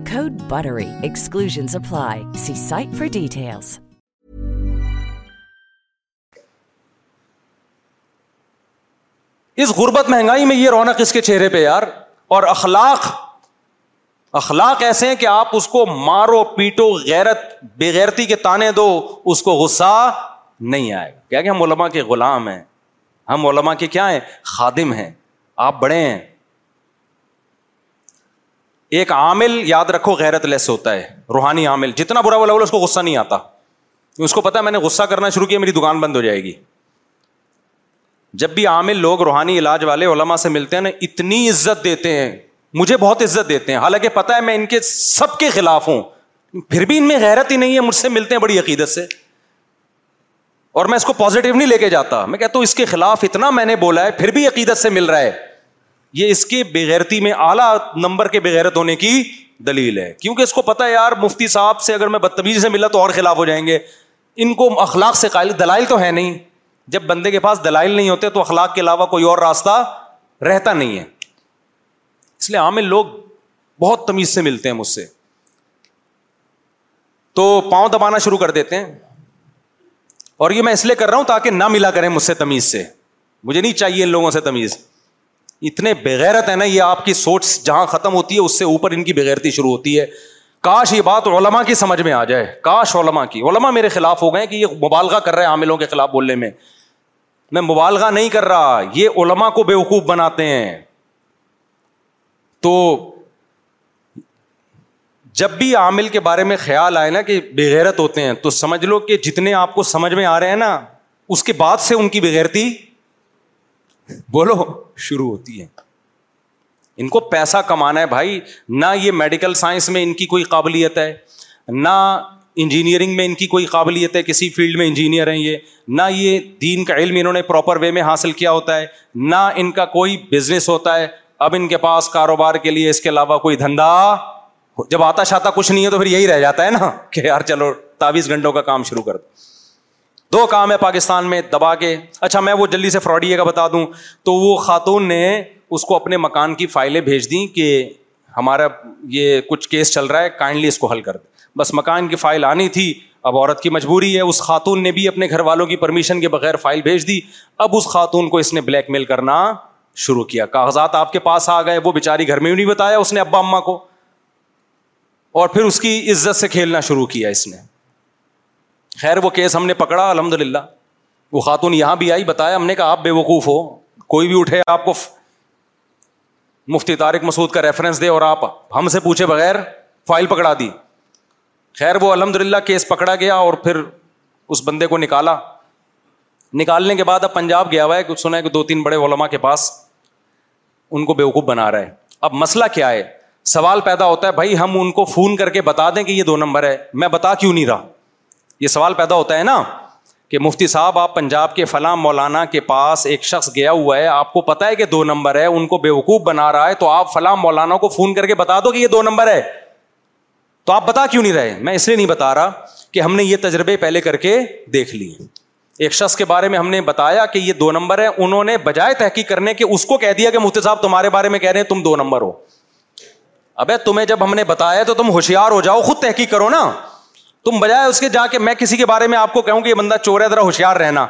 Code BUTTERY. Exclusions apply. See site for details. اس غربت مہنگائی میں یہ رونق اس کے چہرے پہ یار اور اخلاق اخلاق ایسے ہیں کہ آپ اس کو مارو پیٹو غیرت بےغیرتی کے تانے دو اس کو غصہ نہیں آئے کیا کہ ہم علماء کے غلام ہیں ہم علماء کے کیا ہیں خادم ہیں آپ بڑے ہیں ایک عامل یاد رکھو غیرت لیس ہوتا ہے روحانی عامل جتنا برا بولا اس کو غصہ نہیں آتا اس کو پتا میں نے غصہ کرنا شروع کیا میری دکان بند ہو جائے گی جب بھی عامل لوگ روحانی علاج والے علما سے ملتے ہیں نا اتنی عزت دیتے ہیں مجھے بہت عزت دیتے ہیں حالانکہ پتا ہے میں ان کے سب کے خلاف ہوں پھر بھی ان میں غیرت ہی نہیں ہے مجھ سے ملتے ہیں بڑی عقیدت سے اور میں اس کو پازیٹو نہیں لے کے جاتا میں کہتا ہوں اس کے خلاف اتنا میں نے بولا ہے پھر بھی عقیدت سے مل رہا ہے یہ اس کے بغیرتی میں اعلیٰ نمبر کے بےغیرت ہونے کی دلیل ہے کیونکہ اس کو پتا ہے یار مفتی صاحب سے اگر میں بدتمیزی سے ملا تو اور خلاف ہو جائیں گے ان کو اخلاق سے قائل دلائل تو ہے نہیں جب بندے کے پاس دلائل نہیں ہوتے تو اخلاق کے علاوہ کوئی اور راستہ رہتا نہیں ہے اس لیے عامل لوگ بہت تمیز سے ملتے ہیں مجھ سے تو پاؤں دبانا شروع کر دیتے ہیں اور یہ میں اس لیے کر رہا ہوں تاکہ نہ ملا کریں مجھ سے تمیز سے مجھے نہیں چاہیے ان لوگوں سے تمیز اتنے بغیرت ہے نا یہ آپ کی سوچ جہاں ختم ہوتی ہے اس سے اوپر ان کی بغیرتی شروع ہوتی ہے کاش یہ بات علما کی سمجھ میں آ جائے کاش علما کی علما میرے خلاف ہو گئے کہ یہ مبالغہ کر رہے ہیں عاملوں کے خلاف بولنے میں میں مبالغہ نہیں کر رہا یہ علما کو بیوقوف بناتے ہیں تو جب بھی عامل کے بارے میں خیال آئے نا کہ بغیرت ہوتے ہیں تو سمجھ لو کہ جتنے آپ کو سمجھ میں آ رہے ہیں نا اس کے بعد سے ان کی بغیرتی بولو شروع ہوتی ہے ان کو پیسہ کمانا ہے بھائی نہ یہ میڈیکل سائنس میں ان کی کوئی قابلیت ہے نہ انجینئرنگ میں ان کی کوئی قابلیت ہے کسی فیلڈ میں انجینئر ہیں یہ نہ یہ دین کا علم انہوں نے پراپر وے میں حاصل کیا ہوتا ہے نہ ان کا کوئی بزنس ہوتا ہے اب ان کے پاس کاروبار کے لیے اس کے علاوہ کوئی دھندا جب آتا شاتا کچھ نہیں ہے تو پھر یہی رہ جاتا ہے نا کہ یار چلو تعویز گھنٹوں کا کام شروع کر دو دو کام ہے پاکستان میں دبا کے اچھا میں وہ جلدی سے فراڈیے کا بتا دوں تو وہ خاتون نے اس کو اپنے مکان کی فائلیں بھیج دیں کہ ہمارا یہ کچھ کیس چل رہا ہے کائنڈلی اس کو حل کر بس مکان کی فائل آنی تھی اب عورت کی مجبوری ہے اس خاتون نے بھی اپنے گھر والوں کی پرمیشن کے بغیر فائل بھیج دی اب اس خاتون کو اس نے بلیک میل کرنا شروع کیا کاغذات آپ کے پاس آ گئے وہ بےچاری گھر میں بھی نہیں بتایا اس نے ابا اما کو اور پھر اس کی عزت سے کھیلنا شروع کیا اس نے خیر وہ کیس ہم نے پکڑا الحمد للہ وہ خاتون یہاں بھی آئی بتایا ہم نے کہا آپ بے وقوف ہو کوئی بھی اٹھے آپ کو مفتی طارق مسعود کا ریفرنس دے اور آپ ہم سے پوچھے بغیر فائل پکڑا دی خیر وہ الحمد للہ کیس پکڑا گیا اور پھر اس بندے کو نکالا نکالنے کے بعد اب پنجاب گیا ہوا ہے کچھ سنا ہے کہ دو تین بڑے علما کے پاس ان کو بیوقوف بنا رہا ہے اب مسئلہ کیا ہے سوال پیدا ہوتا ہے بھائی ہم ان کو فون کر کے بتا دیں کہ یہ دو نمبر ہے میں بتا کیوں نہیں رہا یہ سوال پیدا ہوتا ہے نا کہ مفتی صاحب آپ پنجاب کے فلاں مولانا کے پاس ایک شخص گیا ہوا ہے آپ کو پتا ہے کہ دو نمبر ہے ان کو بے وقوف بنا رہا ہے تو آپ فلاں مولانا کو فون کر کے بتا دو کہ یہ دو نمبر ہے تو آپ بتا کیوں نہیں رہے میں اس لیے نہیں بتا رہا کہ ہم نے یہ تجربے پہلے کر کے دیکھ لی ایک شخص کے بارے میں ہم نے بتایا کہ یہ دو نمبر ہے انہوں نے بجائے تحقیق کرنے کے اس کو کہہ دیا کہ مفتی صاحب تمہارے بارے میں کہہ رہے ہیں تم دو نمبر ہو ابے تمہیں جب ہم نے بتایا تو تم ہوشیار ہو جاؤ خود تحقیق کرو نا تم بجائے اس کے جا کے میں کسی کے بارے میں آپ کو کہوں کہ یہ بندہ چور ہے ذرا ہوشیار رہنا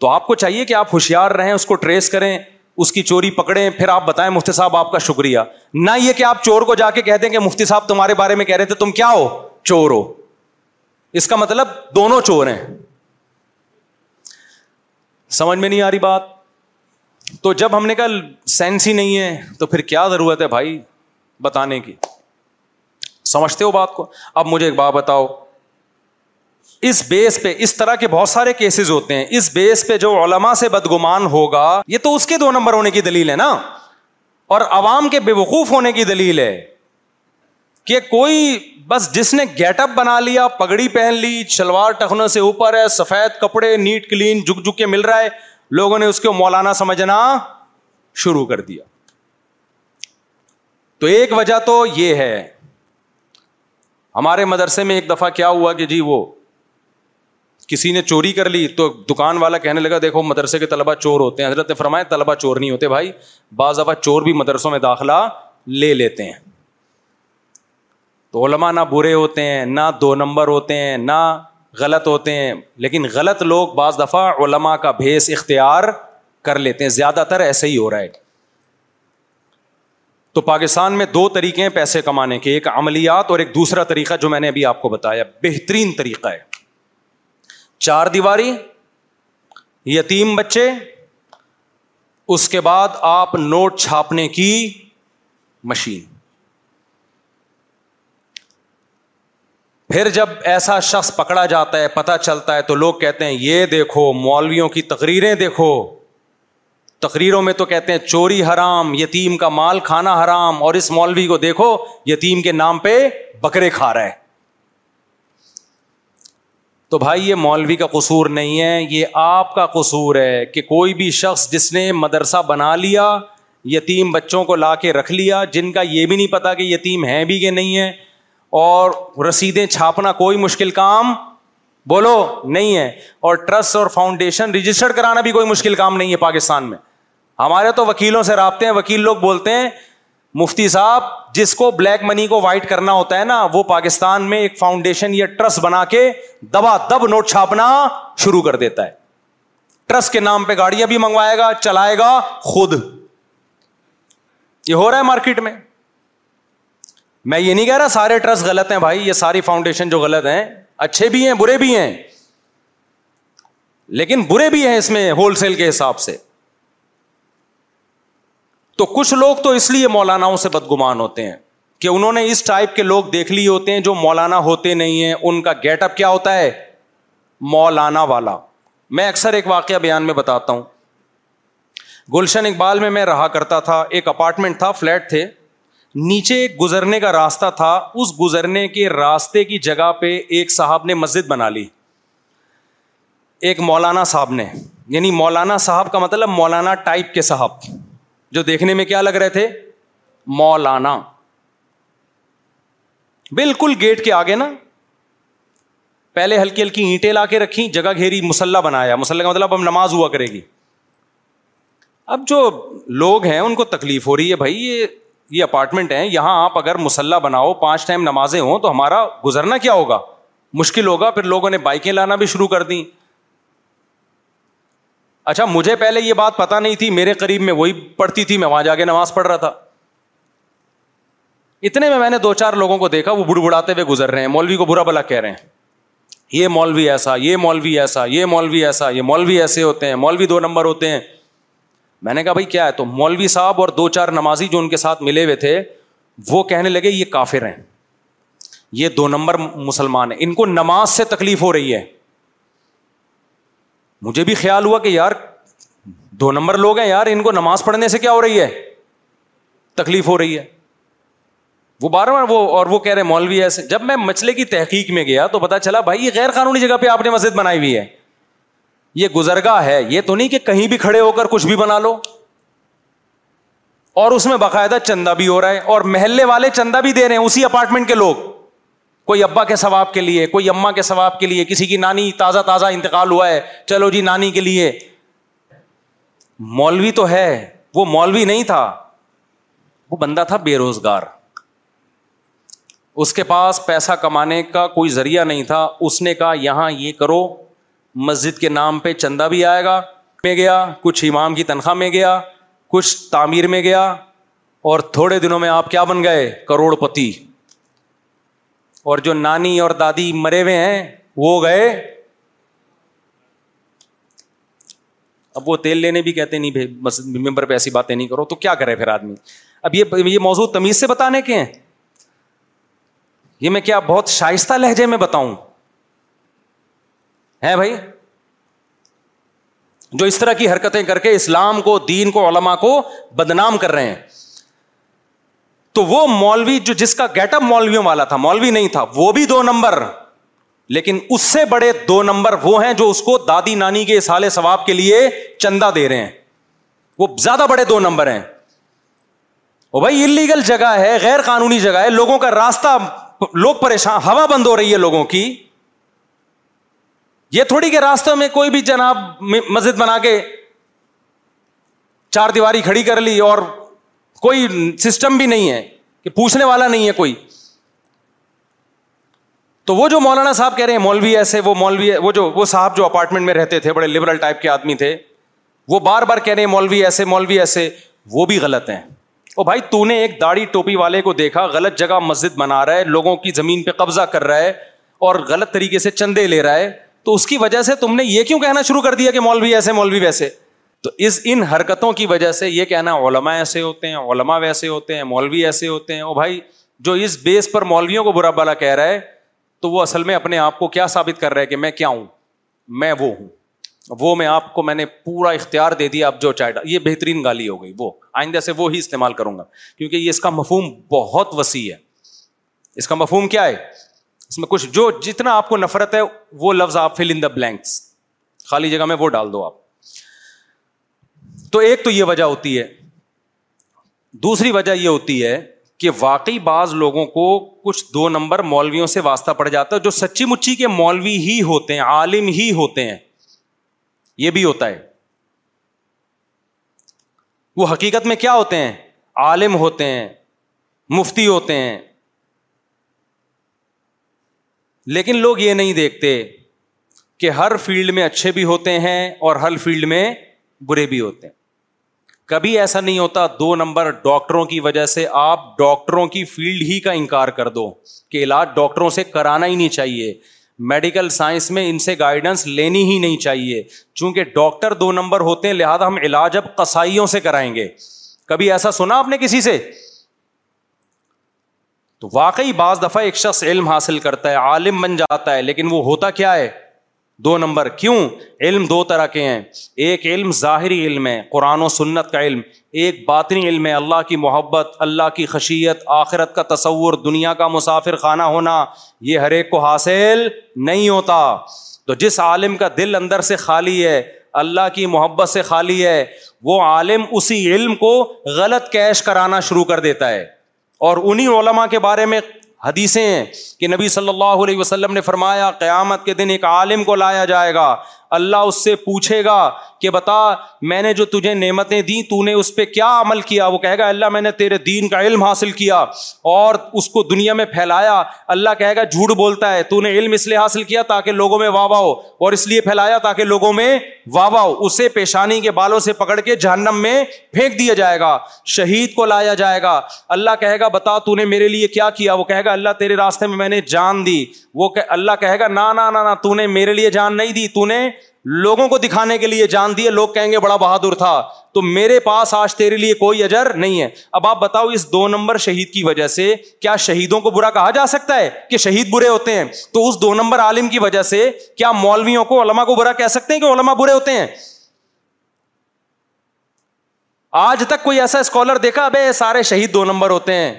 تو آپ کو چاہیے کہ آپ ہوشیار رہیں اس کو ٹریس کریں اس کی چوری پکڑیں پھر آپ بتائیں مفتی صاحب آپ کا شکریہ نہ یہ کہ آپ چور کو جا کے کہہ دیں کہ مفتی صاحب تمہارے بارے میں کہہ رہے تھے تم کیا ہو چور ہو اس کا مطلب دونوں چور ہیں سمجھ میں نہیں آ رہی بات تو جب ہم نے کہا سینس ہی نہیں ہے تو پھر کیا ضرورت ہے بھائی بتانے کی سمجھتے ہو بات کو اب مجھے ایک بات بتاؤ اس بیس پہ اس طرح کے بہت سارے کیسز ہوتے ہیں اس بیس پہ جو علما سے بدگمان ہوگا یہ تو اس کے دو نمبر ہونے کی دلیل ہے نا اور عوام کے بے وقوف ہونے کی دلیل ہے کہ کوئی بس جس نے گیٹ اپ بنا لیا پگڑی پہن لی شلوار ٹخنوں سے اوپر ہے سفید کپڑے نیٹ کلین جھک جھک کے مل رہا ہے لوگوں نے اس کو مولانا سمجھنا شروع کر دیا تو ایک وجہ تو یہ ہے ہمارے مدرسے میں ایک دفعہ کیا ہوا کہ جی وہ کسی نے چوری کر لی تو دکان والا کہنے لگا دیکھو مدرسے کے طلبہ چور ہوتے ہیں حضرت نے فرمایا طلبہ چور نہیں ہوتے بھائی بعض دفعہ چور بھی مدرسوں میں داخلہ لے لیتے ہیں تو علماء نہ برے ہوتے ہیں نہ دو نمبر ہوتے ہیں نہ غلط ہوتے ہیں لیکن غلط لوگ بعض دفعہ علماء کا بھیس اختیار کر لیتے ہیں زیادہ تر ایسے ہی ہو رہا ہے تو پاکستان میں دو طریقے ہیں پیسے کمانے کے ایک عملیات اور ایک دوسرا طریقہ جو میں نے ابھی آپ کو بتایا بہترین طریقہ ہے چار دیواری یتیم بچے اس کے بعد آپ نوٹ چھاپنے کی مشین پھر جب ایسا شخص پکڑا جاتا ہے پتہ چلتا ہے تو لوگ کہتے ہیں یہ دیکھو مولویوں کی تقریریں دیکھو تقریروں میں تو کہتے ہیں چوری حرام یتیم کا مال کھانا حرام اور اس مولوی کو دیکھو یتیم کے نام پہ بکرے کھا رہا ہے تو بھائی یہ مولوی کا قصور نہیں ہے یہ آپ کا قصور ہے کہ کوئی بھی شخص جس نے مدرسہ بنا لیا یتیم بچوں کو لا کے رکھ لیا جن کا یہ بھی نہیں پتا کہ یتیم ہیں بھی کہ نہیں ہے اور رسیدیں چھاپنا کوئی مشکل کام بولو نہیں ہے اور ٹرسٹ اور فاؤنڈیشن رجسٹر کرانا بھی کوئی مشکل کام نہیں ہے پاکستان میں ہمارے تو وکیلوں سے رابطے ہیں وکیل لوگ بولتے ہیں مفتی صاحب جس کو بلیک منی کو وائٹ کرنا ہوتا ہے نا وہ پاکستان میں ایک فاؤنڈیشن یا ٹرسٹ بنا کے دبا دب نوٹ چھاپنا شروع کر دیتا ہے ٹرسٹ کے نام پہ گاڑیاں بھی منگوائے گا چلائے گا خود یہ ہو رہا ہے مارکیٹ میں میں یہ نہیں کہہ رہا سارے ٹرسٹ غلط ہیں بھائی یہ ساری فاؤنڈیشن جو غلط ہیں اچھے بھی ہیں برے بھی ہیں لیکن برے بھی ہیں اس میں ہول سیل کے حساب سے تو کچھ لوگ تو اس لیے مولاناؤں سے بدگمان ہوتے ہیں کہ انہوں نے اس ٹائپ کے لوگ دیکھ لیے ہوتے ہیں جو مولانا ہوتے نہیں ہیں ان کا گیٹ اپ کیا ہوتا ہے مولانا والا میں اکثر ایک واقعہ بیان میں بتاتا ہوں گلشن اقبال میں میں رہا کرتا تھا ایک اپارٹمنٹ تھا فلیٹ تھے نیچے ایک گزرنے کا راستہ تھا اس گزرنے کے راستے کی جگہ پہ ایک صاحب نے مسجد بنا لی ایک مولانا صاحب نے یعنی مولانا صاحب کا مطلب مولانا ٹائپ کے صاحب جو دیکھنے میں کیا لگ رہے تھے مولانا بالکل گیٹ کے آگے نا پہلے ہلکی ہلکی اینٹیں لا کے رکھی جگہ گھیری مسلح بنایا مسلح کا مطلب اب نماز ہوا کرے گی اب جو لوگ ہیں ان کو تکلیف ہو رہی ہے بھائی یہ یہ اپارٹمنٹ ہے یہاں آپ اگر مسلح بناؤ پانچ ٹائم نمازیں ہوں تو ہمارا گزرنا کیا ہوگا مشکل ہوگا پھر لوگوں نے بائکیں لانا بھی شروع کر دیں اچھا مجھے پہلے یہ بات پتا نہیں تھی میرے قریب میں وہی پڑھتی تھی میں وہاں جا کے نماز پڑھ رہا تھا اتنے میں میں نے دو چار لوگوں کو دیکھا وہ بڑ بڑھاتے ہوئے گزر رہے ہیں مولوی کو برا بلا کہہ رہے ہیں یہ مولوی ایسا یہ مولوی ایسا یہ مولوی ایسا یہ مولوی ایسے ہوتے ہیں مولوی دو نمبر ہوتے ہیں میں نے کہا بھائی کیا ہے تو مولوی صاحب اور دو چار نمازی جو ان کے ساتھ ملے ہوئے تھے وہ کہنے لگے یہ کافر ہیں یہ دو نمبر مسلمان ہیں ان کو نماز سے تکلیف ہو رہی ہے مجھے بھی خیال ہوا کہ یار دو نمبر لوگ ہیں یار ان کو نماز پڑھنے سے کیا ہو رہی ہے تکلیف ہو رہی ہے وہ بار بار وہ اور وہ کہہ رہے مولوی ایسے جب میں مچھلے کی تحقیق میں گیا تو پتا چلا بھائی یہ غیر قانونی جگہ پہ آپ نے مسجد بنائی ہوئی ہے یہ گزرگاہ ہے یہ تو نہیں کہ کہیں بھی کھڑے ہو کر کچھ بھی بنا لو اور اس میں باقاعدہ چندہ بھی ہو رہا ہے اور محلے والے چندہ بھی دے رہے ہیں اسی اپارٹمنٹ کے لوگ کوئی ابا کے ثواب کے لیے کوئی اما کے ثواب کے لیے کسی کی نانی تازہ تازہ انتقال ہوا ہے چلو جی نانی کے لیے مولوی تو ہے وہ مولوی نہیں تھا وہ بندہ تھا بے روزگار اس کے پاس پیسہ کمانے کا کوئی ذریعہ نہیں تھا اس نے کہا یہاں یہ کرو مسجد کے نام پہ چندہ بھی آئے گا میں گیا کچھ امام کی تنخواہ میں گیا کچھ تعمیر میں گیا اور تھوڑے دنوں میں آپ کیا بن گئے کروڑ پتی اور جو نانی اور دادی مرے ہوئے ہیں وہ گئے اب وہ تیل لینے بھی کہتے نہیں ممبر پہ ایسی باتیں نہیں کرو تو کیا کرے پھر آدمی اب یہ موضوع تمیز سے بتانے کے ہیں یہ میں کیا بہت شائستہ لہجے میں بتاؤں ہے بھائی جو اس طرح کی حرکتیں کر کے اسلام کو دین کو علما کو بدنام کر رہے ہیں تو وہ مولوی جو جس کا گیٹ اپ مولویوں والا تھا مولوی نہیں تھا وہ بھی دو نمبر لیکن اس سے بڑے دو نمبر وہ ہیں جو اس کو دادی نانی کے سالے ثواب کے لیے چندہ دے رہے ہیں وہ زیادہ بڑے دو نمبر ہیں بھائی انلیگل جگہ ہے غیر قانونی جگہ ہے لوگوں کا راستہ لوگ پریشان ہوا بند ہو رہی ہے لوگوں کی یہ تھوڑی کہ راستوں میں کوئی بھی جناب مسجد بنا کے چار دیواری کھڑی کر لی اور کوئی سسٹم بھی نہیں ہے کہ پوچھنے والا نہیں ہے کوئی تو وہ جو مولانا صاحب کہہ رہے ہیں مولوی ایسے وہ مولوی وہ جو وہ صاحب جو اپارٹمنٹ میں رہتے تھے بڑے لبرل ٹائپ کے آدمی تھے وہ بار بار کہہ رہے ہیں مولوی ایسے مولوی ایسے وہ بھی غلط ہیں وہ بھائی تو نے ایک داڑھی ٹوپی والے کو دیکھا غلط جگہ مسجد بنا رہا ہے لوگوں کی زمین پہ قبضہ کر رہا ہے اور غلط طریقے سے چندے لے رہا ہے تو اس کی وجہ سے تم نے یہ کیوں کہنا شروع کر دیا کہ مولوی ایسے مولوی ویسے تو اس ان حرکتوں کی وجہ سے یہ کہنا علماء ایسے ہوتے ہیں علما ویسے ہوتے ہیں مولوی ایسے ہوتے ہیں او بھائی جو اس بیس پر مولویوں کو برا بالا کہہ رہا ہے تو وہ اصل میں اپنے آپ کو کیا ثابت کر رہا ہے کہ میں کیا ہوں میں وہ ہوں وہ میں آپ کو میں نے پورا اختیار دے دیا آپ جو چائے یہ بہترین گالی ہو گئی وہ آئندہ سے وہ ہی استعمال کروں گا کیونکہ یہ اس کا مفہوم بہت وسیع ہے اس کا مفہوم کیا ہے اس میں کچھ جو جتنا آپ کو نفرت ہے وہ لفظ آپ فل ان دا بلینکس خالی جگہ میں وہ ڈال دو آپ تو ایک تو یہ وجہ ہوتی ہے دوسری وجہ یہ ہوتی ہے کہ واقعی بعض لوگوں کو کچھ دو نمبر مولویوں سے واسطہ پڑ جاتا ہے جو سچی مچی کے مولوی ہی ہوتے ہیں عالم ہی ہوتے ہیں یہ بھی ہوتا ہے وہ حقیقت میں کیا ہوتے ہیں عالم ہوتے ہیں مفتی ہوتے ہیں لیکن لوگ یہ نہیں دیکھتے کہ ہر فیلڈ میں اچھے بھی ہوتے ہیں اور ہر فیلڈ میں برے بھی ہوتے ہیں کبھی ایسا نہیں ہوتا دو نمبر ڈاکٹروں کی وجہ سے آپ ڈاکٹروں کی فیلڈ ہی کا انکار کر دو کہ علاج ڈاکٹروں سے کرانا ہی نہیں چاہیے میڈیکل سائنس میں ان سے گائیڈنس لینی ہی نہیں چاہیے چونکہ ڈاکٹر دو نمبر ہوتے ہیں لہٰذا ہم علاج اب قصائیوں سے کرائیں گے کبھی ایسا سنا آپ نے کسی سے تو واقعی بعض دفعہ ایک شخص علم حاصل کرتا ہے عالم بن جاتا ہے لیکن وہ ہوتا کیا ہے دو نمبر کیوں علم دو طرح کے ہیں ایک علم ظاہری علم ہے قرآن و سنت کا علم ایک باطنی علم ہے اللہ کی محبت اللہ کی خشیت آخرت کا تصور دنیا کا مسافر خانہ ہونا یہ ہر ایک کو حاصل نہیں ہوتا تو جس عالم کا دل اندر سے خالی ہے اللہ کی محبت سے خالی ہے وہ عالم اسی علم کو غلط کیش کرانا شروع کر دیتا ہے اور انہیں علماء کے بارے میں حدیثیں ہیں کہ نبی صلی اللہ علیہ وسلم نے فرمایا قیامت کے دن ایک عالم کو لایا جائے گا اللہ اس سے پوچھے گا کہ بتا میں نے جو تجھے نعمتیں دیں تو نے اس پہ کیا عمل کیا وہ کہے گا اللہ میں نے تیرے دین کا علم حاصل کیا اور اس کو دنیا میں پھیلایا اللہ کہے گا جھوٹ بولتا ہے تو نے علم اس لیے حاصل کیا تاکہ لوگوں میں واہ ہو اور اس لیے پھیلایا تاکہ لوگوں میں واہ ہو اسے پیشانی کے بالوں سے پکڑ کے جہنم میں پھینک دیا جائے گا شہید کو لایا جائے گا اللہ کہے گا بتا تو نے میرے لیے کیا کیا وہ کہے گا اللہ تیرے راستے میں میں نے جان دی وہ اللہ کہے گا نہ نہ تو نے میرے لیے جان نہیں دی تو نے لوگوں کو دکھانے کے لیے جان دیے لوگ کہیں گے بڑا بہادر تھا تو میرے پاس آج تیرے لیے کوئی اجر نہیں ہے اب آپ بتاؤ اس دو نمبر شہید کی وجہ سے کیا شہیدوں کو برا کہا جا سکتا ہے کہ شہید برے ہوتے ہیں تو اس دو نمبر عالم کی وجہ سے کیا مولویوں کو علما کو برا کہہ سکتے ہیں کہ علما برے ہوتے ہیں آج تک کوئی ایسا اسکالر دیکھا ابے سارے شہید دو نمبر ہوتے ہیں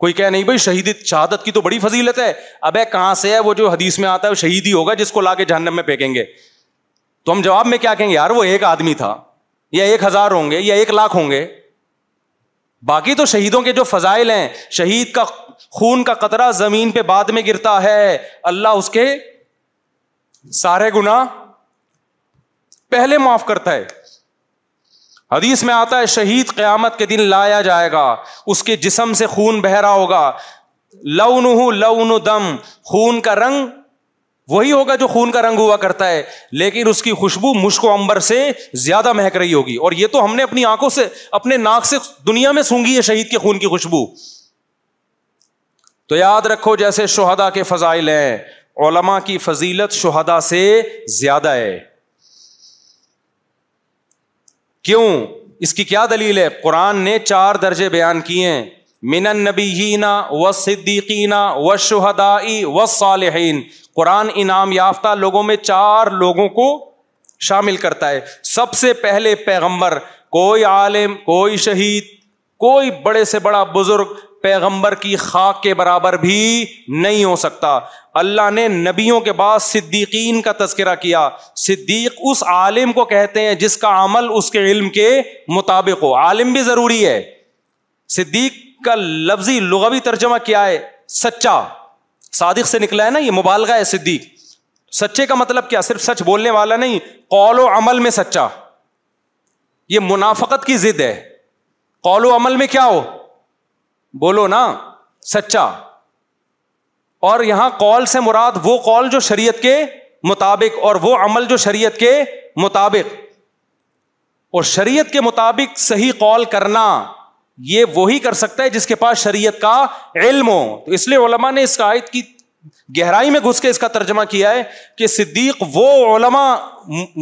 کوئی کہہ نہیں بھائی شہید شہادت کی تو بڑی فضیلت ہے ابے کہاں سے ہے وہ جو حدیث میں آتا ہے وہ شہید ہی ہوگا جس کو لا کے جہنم میں پھینکیں گے تو ہم جواب میں کیا کہیں گے یار وہ ایک آدمی تھا یا ایک ہزار ہوں گے یا ایک لاکھ ہوں گے باقی تو شہیدوں کے جو فضائل ہیں شہید کا خون کا قطرہ زمین پہ بعد میں گرتا ہے اللہ اس کے سارے گنا پہلے معاف کرتا ہے حدیث میں آتا ہے شہید قیامت کے دن لایا جائے گا اس کے جسم سے خون بہرا ہوگا لو نو نو دم خون کا رنگ وہی ہوگا جو خون کا رنگ ہوا کرتا ہے لیکن اس کی خوشبو مشک و امبر سے زیادہ مہک رہی ہوگی اور یہ تو ہم نے اپنی آنکھوں سے اپنے ناک سے دنیا میں سونگی ہے شہید کے خون کی خوشبو تو یاد رکھو جیسے شہدا کے فضائل ہیں علما کی فضیلت شہدا سے زیادہ ہے کیوں اس کی کیا دلیل ہے قرآن نے چار درجے بیان کیے ہیں من نبی و صدیقینا و شہدا صالحین قرآن انعام یافتہ لوگوں میں چار لوگوں کو شامل کرتا ہے سب سے پہلے پیغمبر کوئی عالم کوئی شہید کوئی بڑے سے بڑا بزرگ پیغمبر کی خاک کے برابر بھی نہیں ہو سکتا اللہ نے نبیوں کے بعد صدیقین کا تذکرہ کیا صدیق اس عالم کو کہتے ہیں جس کا عمل اس کے علم کے مطابق ہو عالم بھی ضروری ہے صدیق کا لفظی لغوی ترجمہ کیا ہے سچا صادق سے نکلا ہے نا یہ مبالغہ ہے صدیق سچے کا مطلب کیا صرف سچ بولنے والا نہیں قول و عمل میں سچا یہ منافقت کی ضد ہے قول و عمل میں کیا ہو بولو نا سچا اور یہاں قول سے مراد وہ قول جو شریعت کے مطابق اور وہ عمل جو شریعت کے مطابق اور شریعت کے مطابق صحیح قول کرنا یہ وہی کر سکتا ہے جس کے پاس شریعت کا علم ہو تو اس لیے علما نے اس آیت کی گہرائی میں گھس کے اس کا ترجمہ کیا ہے کہ صدیق وہ علما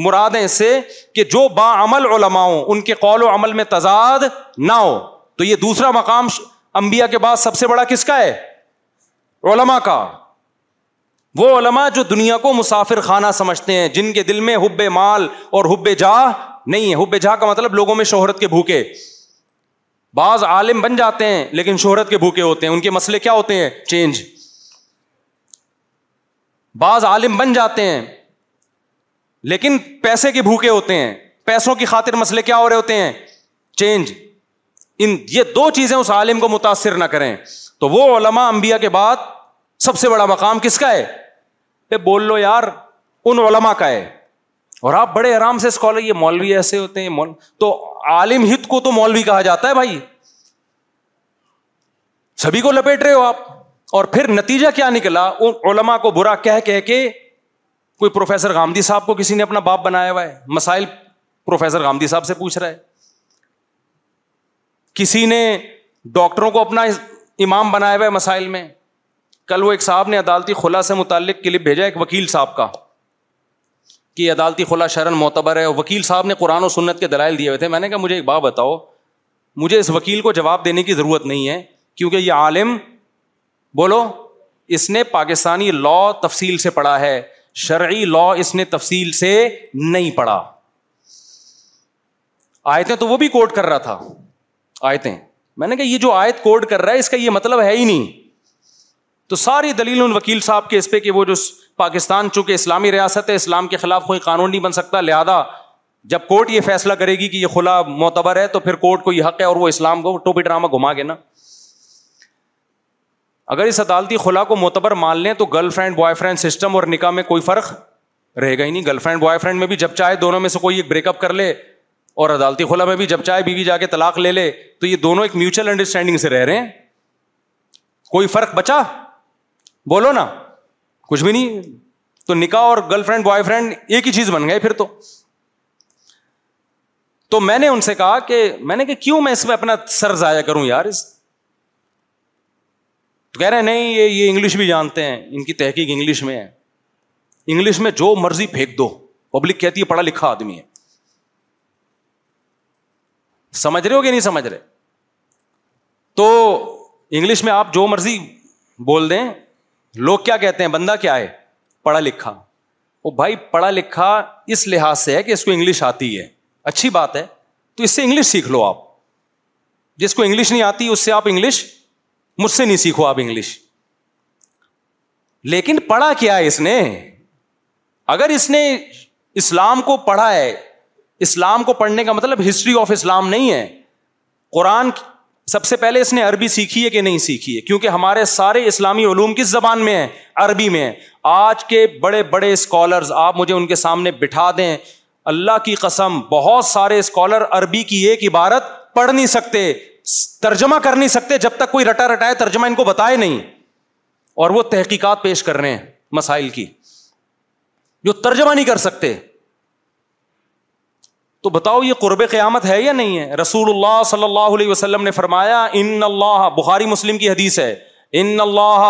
مرادیں سے کہ جو با عمل ہوں ان کے قول و عمل میں تضاد نہ ہو تو یہ دوسرا مقام امبیا کے بعد سب سے بڑا کس کا ہے علما کا وہ علما جو دنیا کو مسافر خانہ سمجھتے ہیں جن کے دل میں حب مال اور حب جا نہیں ہے حب جا کا مطلب لوگوں میں شہرت کے بھوکے بعض عالم بن جاتے ہیں لیکن شہرت کے بھوکے ہوتے ہیں ان کے مسئلے کیا ہوتے ہیں چینج بعض عالم بن جاتے ہیں لیکن پیسے کے بھوکے ہوتے ہیں پیسوں کی خاطر مسئلے کیا ہو رہے ہوتے ہیں چینج ان یہ دو چیزیں اس عالم کو متاثر نہ کریں تو وہ علماء انبیاء کے بعد سب سے بڑا مقام کس کا ہے بول لو یار ان علماء کا ہے اور آپ بڑے آرام سے اسکالر یہ مولوی ایسے ہوتے ہیں مول... تو عالم ہت کو تو مولوی کہا جاتا ہے بھائی سبھی کو لپیٹ رہے ہو آپ اور پھر نتیجہ کیا نکلا ان علما کو برا کہہ کہہ کے کوئی پروفیسر گاندھی صاحب کو کسی نے اپنا باپ بنایا ہوا ہے مسائل پروفیسر گاندھی صاحب سے پوچھ رہا ہے کسی نے ڈاکٹروں کو اپنا امام بنایا ہوا ہے مسائل میں کل وہ ایک صاحب نے عدالتی خلا سے متعلق کلپ بھیجا ایک وکیل صاحب کا کہ عدالتی خلا شرن معتبر ہے وکیل صاحب نے قرآن و سنت کے دلائل دیے ہوئے تھے میں نے کہا مجھے ایک بات بتاؤ مجھے اس وکیل کو جواب دینے کی ضرورت نہیں ہے کیونکہ یہ عالم بولو اس نے پاکستانی لا تفصیل سے پڑھا ہے شرعی لا اس نے تفصیل سے نہیں پڑھا آیتیں تو وہ بھی کوٹ کر رہا تھا آیتیں میں نے کہا یہ جو آیت کوٹ کر رہا ہے اس کا یہ مطلب ہے ہی نہیں تو ساری دلیل ان وکیل صاحب کے اس پہ کہ وہ جو پاکستان چونکہ اسلامی ریاست ہے اسلام کے خلاف کوئی قانون نہیں بن سکتا لہذا جب کورٹ یہ فیصلہ کرے گی کہ یہ خلا معتبر ہے تو پھر کورٹ کو یہ حق ہے اور وہ اسلام کو ٹوپی ڈرامہ گھما کے نا اگر اس عدالتی خلا کو معتبر مان لیں تو girlfriend boyfriend system اور نکاح میں کوئی فرق رہے گا ہی نہیں گرل فرینڈ بوائے فرینڈ میں بھی جب چاہے دونوں میں سے کوئی ایک بریک اپ کر لے اور عدالتی خلا میں بھی جب چاہے بیوی جا کے طلاق لے لے تو یہ دونوں ایک میوچل انڈرسٹینڈنگ سے رہ رہے ہیں کوئی فرق بچا بولو نا کچھ بھی نہیں تو نکاح اور گرل فرینڈ بوائے فرینڈ ایک ہی چیز بن گئے پھر تو تو میں نے ان سے کہا کہ میں نے کہا کیوں میں اس میں اپنا سر ضائع کروں یار اس تو کہہ رہے ہیں نہیں یہ انگلش بھی جانتے ہیں ان کی تحقیق انگلش میں ہے انگلش میں جو مرضی پھینک دو پبلک کہتی ہے پڑھا لکھا آدمی ہے سمجھ رہے ہو کہ نہیں سمجھ رہے تو انگلش میں آپ جو مرضی بول دیں لوگ کیا کہتے ہیں بندہ کیا ہے پڑھا لکھا وہ بھائی پڑھا لکھا اس لحاظ سے ہے کہ اس کو انگلش آتی ہے اچھی بات ہے تو اس سے انگلش سیکھ لو آپ جس کو انگلش نہیں آتی اس سے آپ انگلش مجھ سے نہیں سیکھو آپ انگلش لیکن پڑھا کیا ہے اس نے اگر اس نے اسلام کو پڑھا ہے اسلام کو پڑھنے کا مطلب ہسٹری آف اسلام نہیں ہے قرآن سب سے پہلے اس نے عربی سیکھی ہے کہ نہیں سیکھی ہے کیونکہ ہمارے سارے اسلامی علوم کس زبان میں ہیں عربی میں ہیں آج کے بڑے بڑے اسکالرز آپ مجھے ان کے سامنے بٹھا دیں اللہ کی قسم بہت سارے اسکالر عربی کی ایک عبارت پڑھ نہیں سکتے ترجمہ کر نہیں سکتے جب تک کوئی رٹا رٹا ہے ترجمہ ان کو بتائے نہیں اور وہ تحقیقات پیش کر رہے ہیں مسائل کی جو ترجمہ نہیں کر سکتے تو بتاؤ یہ قرب قیامت ہے یا نہیں ہے رسول اللہ صلی اللہ علیہ وسلم نے فرمایا ان اللہ بخاری مسلم کی حدیث ہے ان اللہ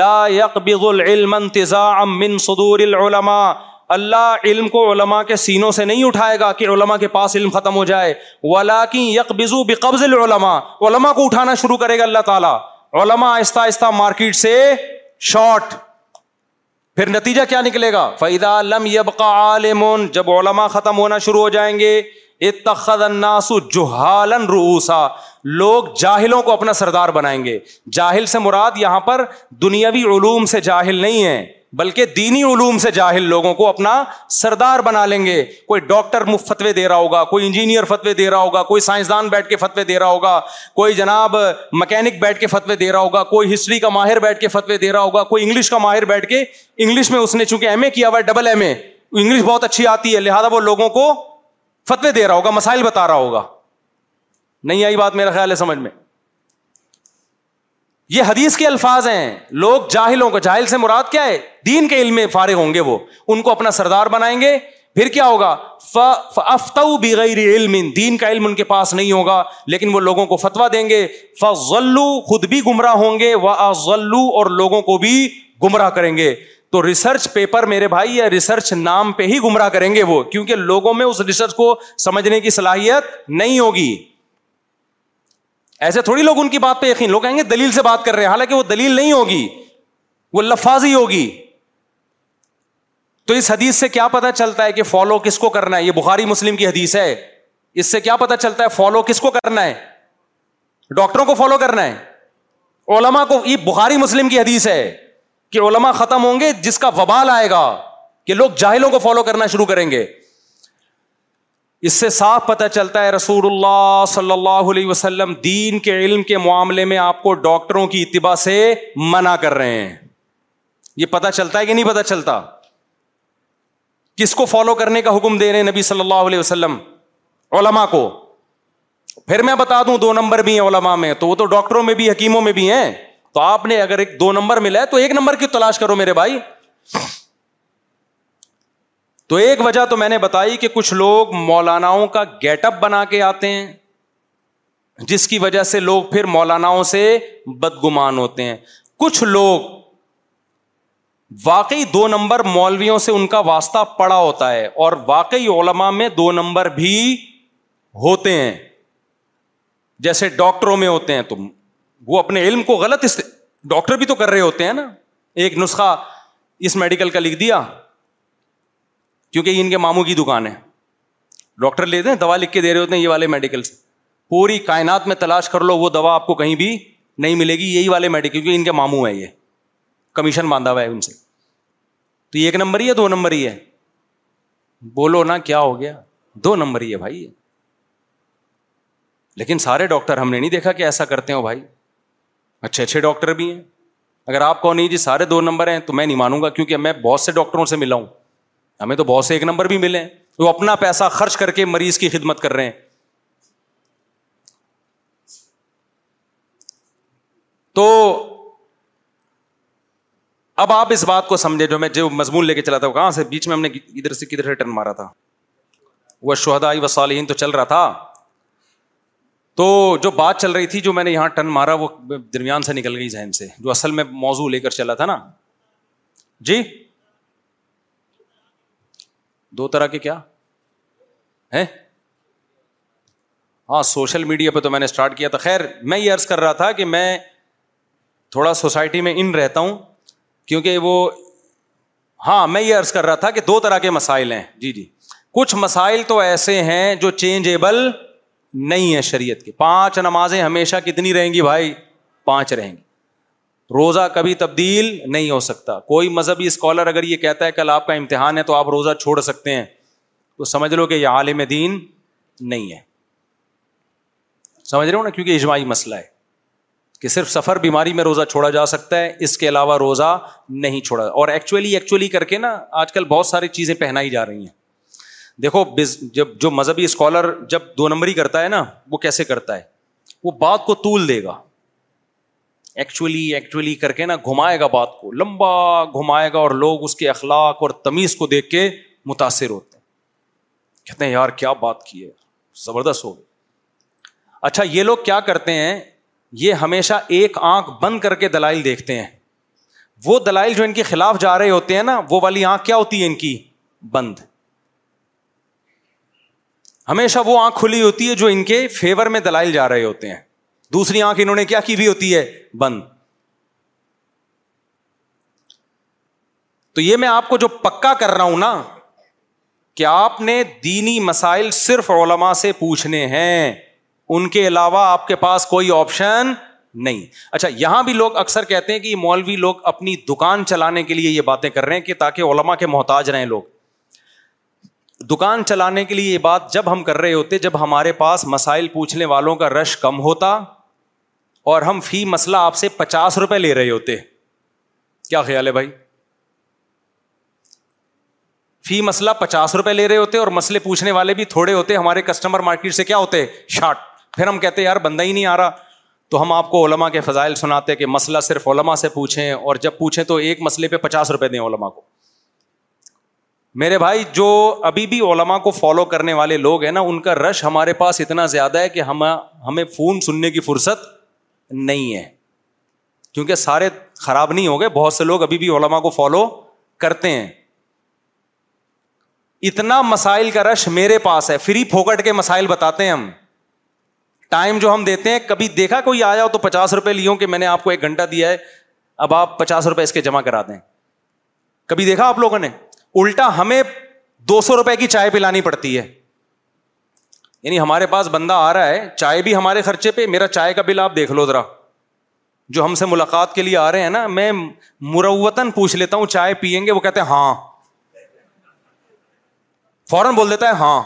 لا يقبض العلم انتزاعا من صدور العلماء اللہ علم کو علماء کے سینوں سے نہیں اٹھائے گا کہ علماء کے پاس علم ختم ہو جائے ولیکن یک بقبض العلماء علماء کو اٹھانا شروع کرے گا اللہ تعالیٰ علماء آہستہ آہستہ مارکیٹ سے شارٹ پھر نتیجہ کیا نکلے گا فیدا یب کا عالم جب علما ختم ہونا شروع ہو جائیں گے لوگ جاہلوں کو اپنا سردار بنائیں گے جاہل سے مراد یہاں پر دنیاوی علوم سے جاہل نہیں ہے بلکہ دینی علوم سے جاہل لوگوں کو اپنا سردار بنا لیں گے کوئی ڈاکٹر فتوے دے رہا ہوگا کوئی انجینئر فتوے دے رہا ہوگا کوئی سائنسدان بیٹھ کے فتوے دے رہا ہوگا کوئی جناب مکینک بیٹھ کے فتوے دے رہا ہوگا کوئی ہسٹری کا ماہر بیٹھ کے فتوے دے رہا ہوگا کوئی انگلش کا ماہر بیٹھ کے انگلش میں اس نے چونکہ ایم اے کیا ہوا ہے ڈبل ایم اے انگلش بہت اچھی آتی ہے لہٰذا وہ لوگوں کو فتوے دے رہا ہوگا مسائل بتا رہا ہوگا نہیں آئی بات میرا خیال ہے سمجھ میں یہ حدیث کے الفاظ ہیں لوگ جاہلوں کو جاہل سے مراد کیا ہے دین کے علم فارغ ہوں گے وہ ان کو اپنا سردار بنائیں گے پھر کیا ہوگا بغیر علم علم دین کا ان کے پاس نہیں ہوگا لیکن وہ لوگوں کو فتوا دیں گے فضلو خود بھی گمراہ ہوں گے ازلو اور لوگوں کو بھی گمراہ کریں گے تو ریسرچ پیپر میرے بھائی یا ریسرچ نام پہ ہی گمراہ کریں گے وہ کیونکہ لوگوں میں اس ریسرچ کو سمجھنے کی صلاحیت نہیں ہوگی ایسے تھوڑی لوگ ان کی بات پہ یقین لوگ کہیں گے دلیل سے بات کر رہے ہیں حالانکہ وہ دلیل نہیں ہوگی وہ لفاظ ہی ہوگی تو اس حدیث سے کیا پتا چلتا ہے کہ فالو کس کو کرنا ہے یہ بخاری مسلم کی حدیث ہے اس سے کیا پتا چلتا ہے فالو کس کو کرنا ہے ڈاکٹروں کو فالو کرنا ہے علما کو یہ بخاری مسلم کی حدیث ہے کہ علما ختم ہوں گے جس کا وبال آئے گا کہ لوگ جاہلوں کو فالو کرنا شروع کریں گے اس سے صاف پتہ چلتا ہے رسول اللہ صلی اللہ علیہ وسلم دین کے علم کے معاملے میں آپ کو ڈاکٹروں کی اتباع سے منع کر رہے ہیں یہ پتا چلتا ہے کہ نہیں پتا چلتا کس کو فالو کرنے کا حکم دے رہے ہیں نبی صلی اللہ علیہ وسلم علماء کو پھر میں بتا دوں دو نمبر بھی ہیں علماء میں تو وہ تو ڈاکٹروں میں بھی حکیموں میں بھی ہیں تو آپ نے اگر ایک دو نمبر ملا ہے تو ایک نمبر کی تلاش کرو میرے بھائی تو ایک وجہ تو میں نے بتائی کہ کچھ لوگ مولاناؤں کا گیٹ اپ بنا کے آتے ہیں جس کی وجہ سے لوگ پھر مولاناؤں سے بدگمان ہوتے ہیں کچھ لوگ واقعی دو نمبر مولویوں سے ان کا واسطہ پڑا ہوتا ہے اور واقعی علماء میں دو نمبر بھی ہوتے ہیں جیسے ڈاکٹروں میں ہوتے ہیں تو وہ اپنے علم کو غلط ڈاکٹر بھی تو کر رہے ہوتے ہیں نا ایک نسخہ اس میڈیکل کا لکھ دیا کیونکہ یہ ان کے ماموں کی دکان ہے ڈاکٹر لیتے ہیں دوا لکھ کے دے رہے ہوتے ہیں یہ والے سے پوری کائنات میں تلاش کر لو وہ دوا آپ کو کہیں بھی نہیں ملے گی یہی والے میڈیکل کیونکہ ان کے ماموں ہیں یہ کمیشن باندھا ہوا ہے ان سے تو یہ ایک نمبر ہی ہے دو نمبر ہی ہے بولو نا کیا ہو گیا دو نمبر ہی ہے بھائی لیکن سارے ڈاکٹر ہم نے نہیں دیکھا کہ ایسا کرتے ہو بھائی اچھے اچھے ڈاکٹر بھی ہیں اگر آپ کو نہیں جی سارے دو نمبر ہیں تو میں نہیں مانوں گا کیونکہ میں بہت سے ڈاکٹروں سے ملا ہوں ہمیں تو بہت سے ایک نمبر بھی ملے وہ اپنا پیسہ خرچ کر کے مریض کی خدمت کر رہے ہیں تو اب آپ اس بات کو سمجھے جو میں جو مضمون لے کے چلا تھا وہ کہاں سے بیچ میں ہم نے ادھر سے کدھر سے ٹرن مارا تھا وہ شہدا و صالحین تو چل رہا تھا تو جو بات چل رہی تھی جو میں نے یہاں ٹرن مارا وہ درمیان سے نکل گئی ذہن سے جو اصل میں موضوع لے کر چلا تھا نا جی دو طرح کے کیا ہے ہاں سوشل میڈیا پہ تو میں نے اسٹارٹ کیا تھا خیر میں یہ عرض کر رہا تھا کہ میں تھوڑا سوسائٹی میں ان رہتا ہوں کیونکہ وہ ہاں میں یہ عرض کر رہا تھا کہ دو طرح کے مسائل ہیں جی جی کچھ مسائل تو ایسے ہیں جو چینجیبل نہیں ہیں شریعت کے پانچ نمازیں ہمیشہ کتنی رہیں گی بھائی پانچ رہیں گی روزہ کبھی تبدیل نہیں ہو سکتا کوئی مذہبی اسکالر اگر یہ کہتا ہے کل آپ کا امتحان ہے تو آپ روزہ چھوڑ سکتے ہیں تو سمجھ لو کہ یہ عالم دین نہیں ہے سمجھ رہے ہو نا کیونکہ اجماعی مسئلہ ہے کہ صرف سفر بیماری میں روزہ چھوڑا جا سکتا ہے اس کے علاوہ روزہ نہیں چھوڑا اور ایکچولی ایکچولی کر کے نا آج کل بہت ساری چیزیں پہنائی جا رہی ہیں دیکھو جب جو مذہبی اسکالر جب دو نمبری کرتا ہے نا وہ کیسے کرتا ہے وہ بات کو طول دے گا ایکچولی ایکچولی کر کے نا گھمائے گا بات کو لمبا گھمائے گا اور لوگ اس کے اخلاق اور تمیز کو دیکھ کے متاثر ہوتے ہیں کہتے ہیں یار کیا بات کی ہے زبردست ہو اچھا یہ لوگ کیا کرتے ہیں یہ ہمیشہ ایک آنکھ بند کر کے دلائل دیکھتے ہیں وہ دلائل جو ان کے خلاف جا رہے ہوتے ہیں نا وہ والی آنکھ کیا ہوتی ہے ان کی بند ہمیشہ وہ آنکھ کھلی ہوتی ہے جو ان کے فیور میں دلائل جا رہے ہوتے ہیں دوسری آنکھ انہوں نے کیا کی بھی ہوتی ہے بند تو یہ میں آپ کو جو پکا کر رہا ہوں نا کہ آپ نے دینی مسائل صرف علما سے پوچھنے ہیں ان کے علاوہ آپ کے پاس کوئی آپشن نہیں اچھا یہاں بھی لوگ اکثر کہتے ہیں کہ مولوی لوگ اپنی دکان چلانے کے لیے یہ باتیں کر رہے ہیں کہ تاکہ علما کے محتاج رہیں لوگ دکان چلانے کے لیے یہ بات جب ہم کر رہے ہوتے جب ہمارے پاس مسائل پوچھنے والوں کا رش کم ہوتا اور ہم فی مسئلہ آپ سے پچاس روپے لے رہے ہوتے کیا خیال ہے بھائی فی مسئلہ پچاس روپے لے رہے ہوتے اور مسئلے پوچھنے والے بھی تھوڑے ہوتے ہمارے کسٹمر مارکیٹ سے کیا ہوتے شارٹ پھر ہم کہتے یار بندہ ہی نہیں آ رہا تو ہم آپ کو علما کے فضائل سناتے کہ مسئلہ صرف علما سے پوچھیں اور جب پوچھیں تو ایک مسئلے پہ پچاس روپے دیں علما کو میرے بھائی جو ابھی بھی علما کو فالو کرنے والے لوگ ہیں نا ان کا رش ہمارے پاس اتنا زیادہ ہے کہ ہم ہمیں فون سننے کی فرصت نہیں ہے کیونکہ سارے خراب نہیں ہو گئے بہت سے لوگ ابھی بھی علما کو فالو کرتے ہیں اتنا مسائل کا رش میرے پاس ہے فری پھوکٹ کے مسائل بتاتے ہیں ہم ٹائم جو ہم دیتے ہیں کبھی دیکھا کوئی آیا ہو تو پچاس روپئے لیوں کہ میں نے آپ کو ایک گھنٹہ دیا ہے اب آپ پچاس روپئے اس کے جمع کرا دیں کبھی دیکھا آپ لوگوں نے الٹا ہمیں دو سو روپئے کی چائے پلانی پڑتی ہے یعنی ہمارے پاس بندہ آ رہا ہے چائے بھی ہمارے خرچے پہ میرا چائے کا بل آپ دیکھ لو ذرا جو ہم سے ملاقات کے لیے آ رہے ہیں نا میں مروتن پوچھ لیتا ہوں چائے پئیں گے وہ کہتے ہیں ہاں فوراً بول دیتا ہے ہاں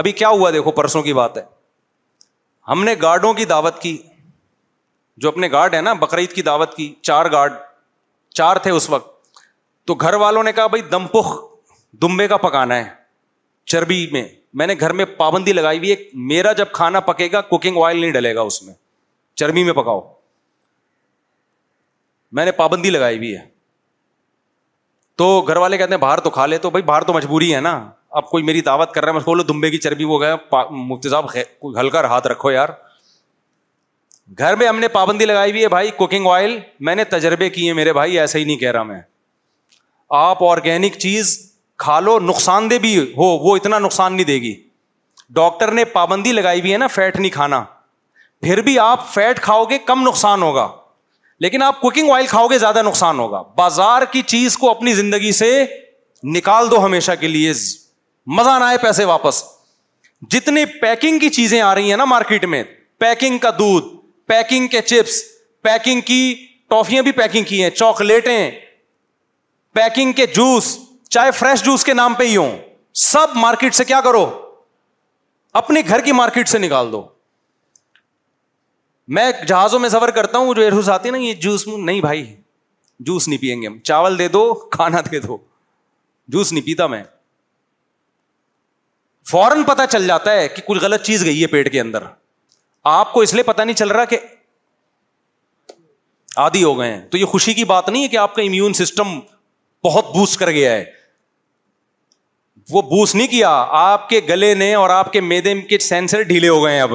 ابھی کیا ہوا دیکھو پرسوں کی بات ہے ہم نے گارڈوں کی دعوت کی جو اپنے گارڈ ہے نا بقرعید کی دعوت کی چار گارڈ چار تھے اس وقت تو گھر والوں نے کہا بھائی دمپخ دمبے کا پکانا ہے چربی میں میں نے گھر میں پابندی لگائی ہوئی ہے میرا جب کھانا پکے گا کوکنگ آئل نہیں ڈلے گا اس میں چربی میں پکاؤ میں نے پابندی لگائی ہوئی ہے تو گھر والے کہتے ہیں باہر تو کھا لے تو بھائی باہر تو مجبوری ہے نا اب کوئی میری دعوت کر ہے میں بولو دمبے کی چربی وہ گئے مفتی صاحب ہلکا کر ہاتھ رکھو یار گھر میں ہم نے پابندی لگائی ہوئی ہے بھائی کوکنگ آئل میں نے تجربے کیے میرے بھائی ایسے ہی نہیں کہہ رہا میں آپ آرگینک چیز کھا لو نقصان دہ بھی ہو وہ اتنا نقصان نہیں دے گی ڈاکٹر نے پابندی لگائی ہوئی ہے نا فیٹ نہیں کھانا پھر بھی آپ فیٹ کھاؤ گے کم نقصان ہوگا لیکن آپ کوکنگ آئل کھاؤ گے زیادہ نقصان ہوگا بازار کی چیز کو اپنی زندگی سے نکال دو ہمیشہ کے لیے مزہ نہ آئے پیسے واپس جتنی پیکنگ کی چیزیں آ رہی ہیں نا مارکیٹ میں پیکنگ کا دودھ پیکنگ کے چپس پیکنگ کی ٹافیاں بھی پیکنگ کی ہیں چاکلیٹیں پیکنگ کے جوس چاہے فریش جوس کے نام پہ ہی ہو سب مارکیٹ سے کیا کرو اپنے گھر کی مارکیٹ سے نکال دو میں جہازوں میں سفر کرتا ہوں جو ایروس آتی ہے نا یہ جوس نہیں بھائی جوس نہیں پیئیں گے ہم چاول دے دو کھانا دے دو جوس نہیں پیتا میں فوراً پتا چل جاتا ہے کہ کچھ غلط چیز گئی ہے پیٹ کے اندر آپ کو اس لیے پتا نہیں چل رہا کہ آدھی ہو گئے ہیں تو یہ خوشی کی بات نہیں ہے کہ آپ کا امیون سسٹم بہت بوسٹ کر گیا ہے وہ بوس نہیں کیا آپ کے گلے نے اور آپ کے میدے کے سینسر ڈھیلے ہو گئے ہیں اب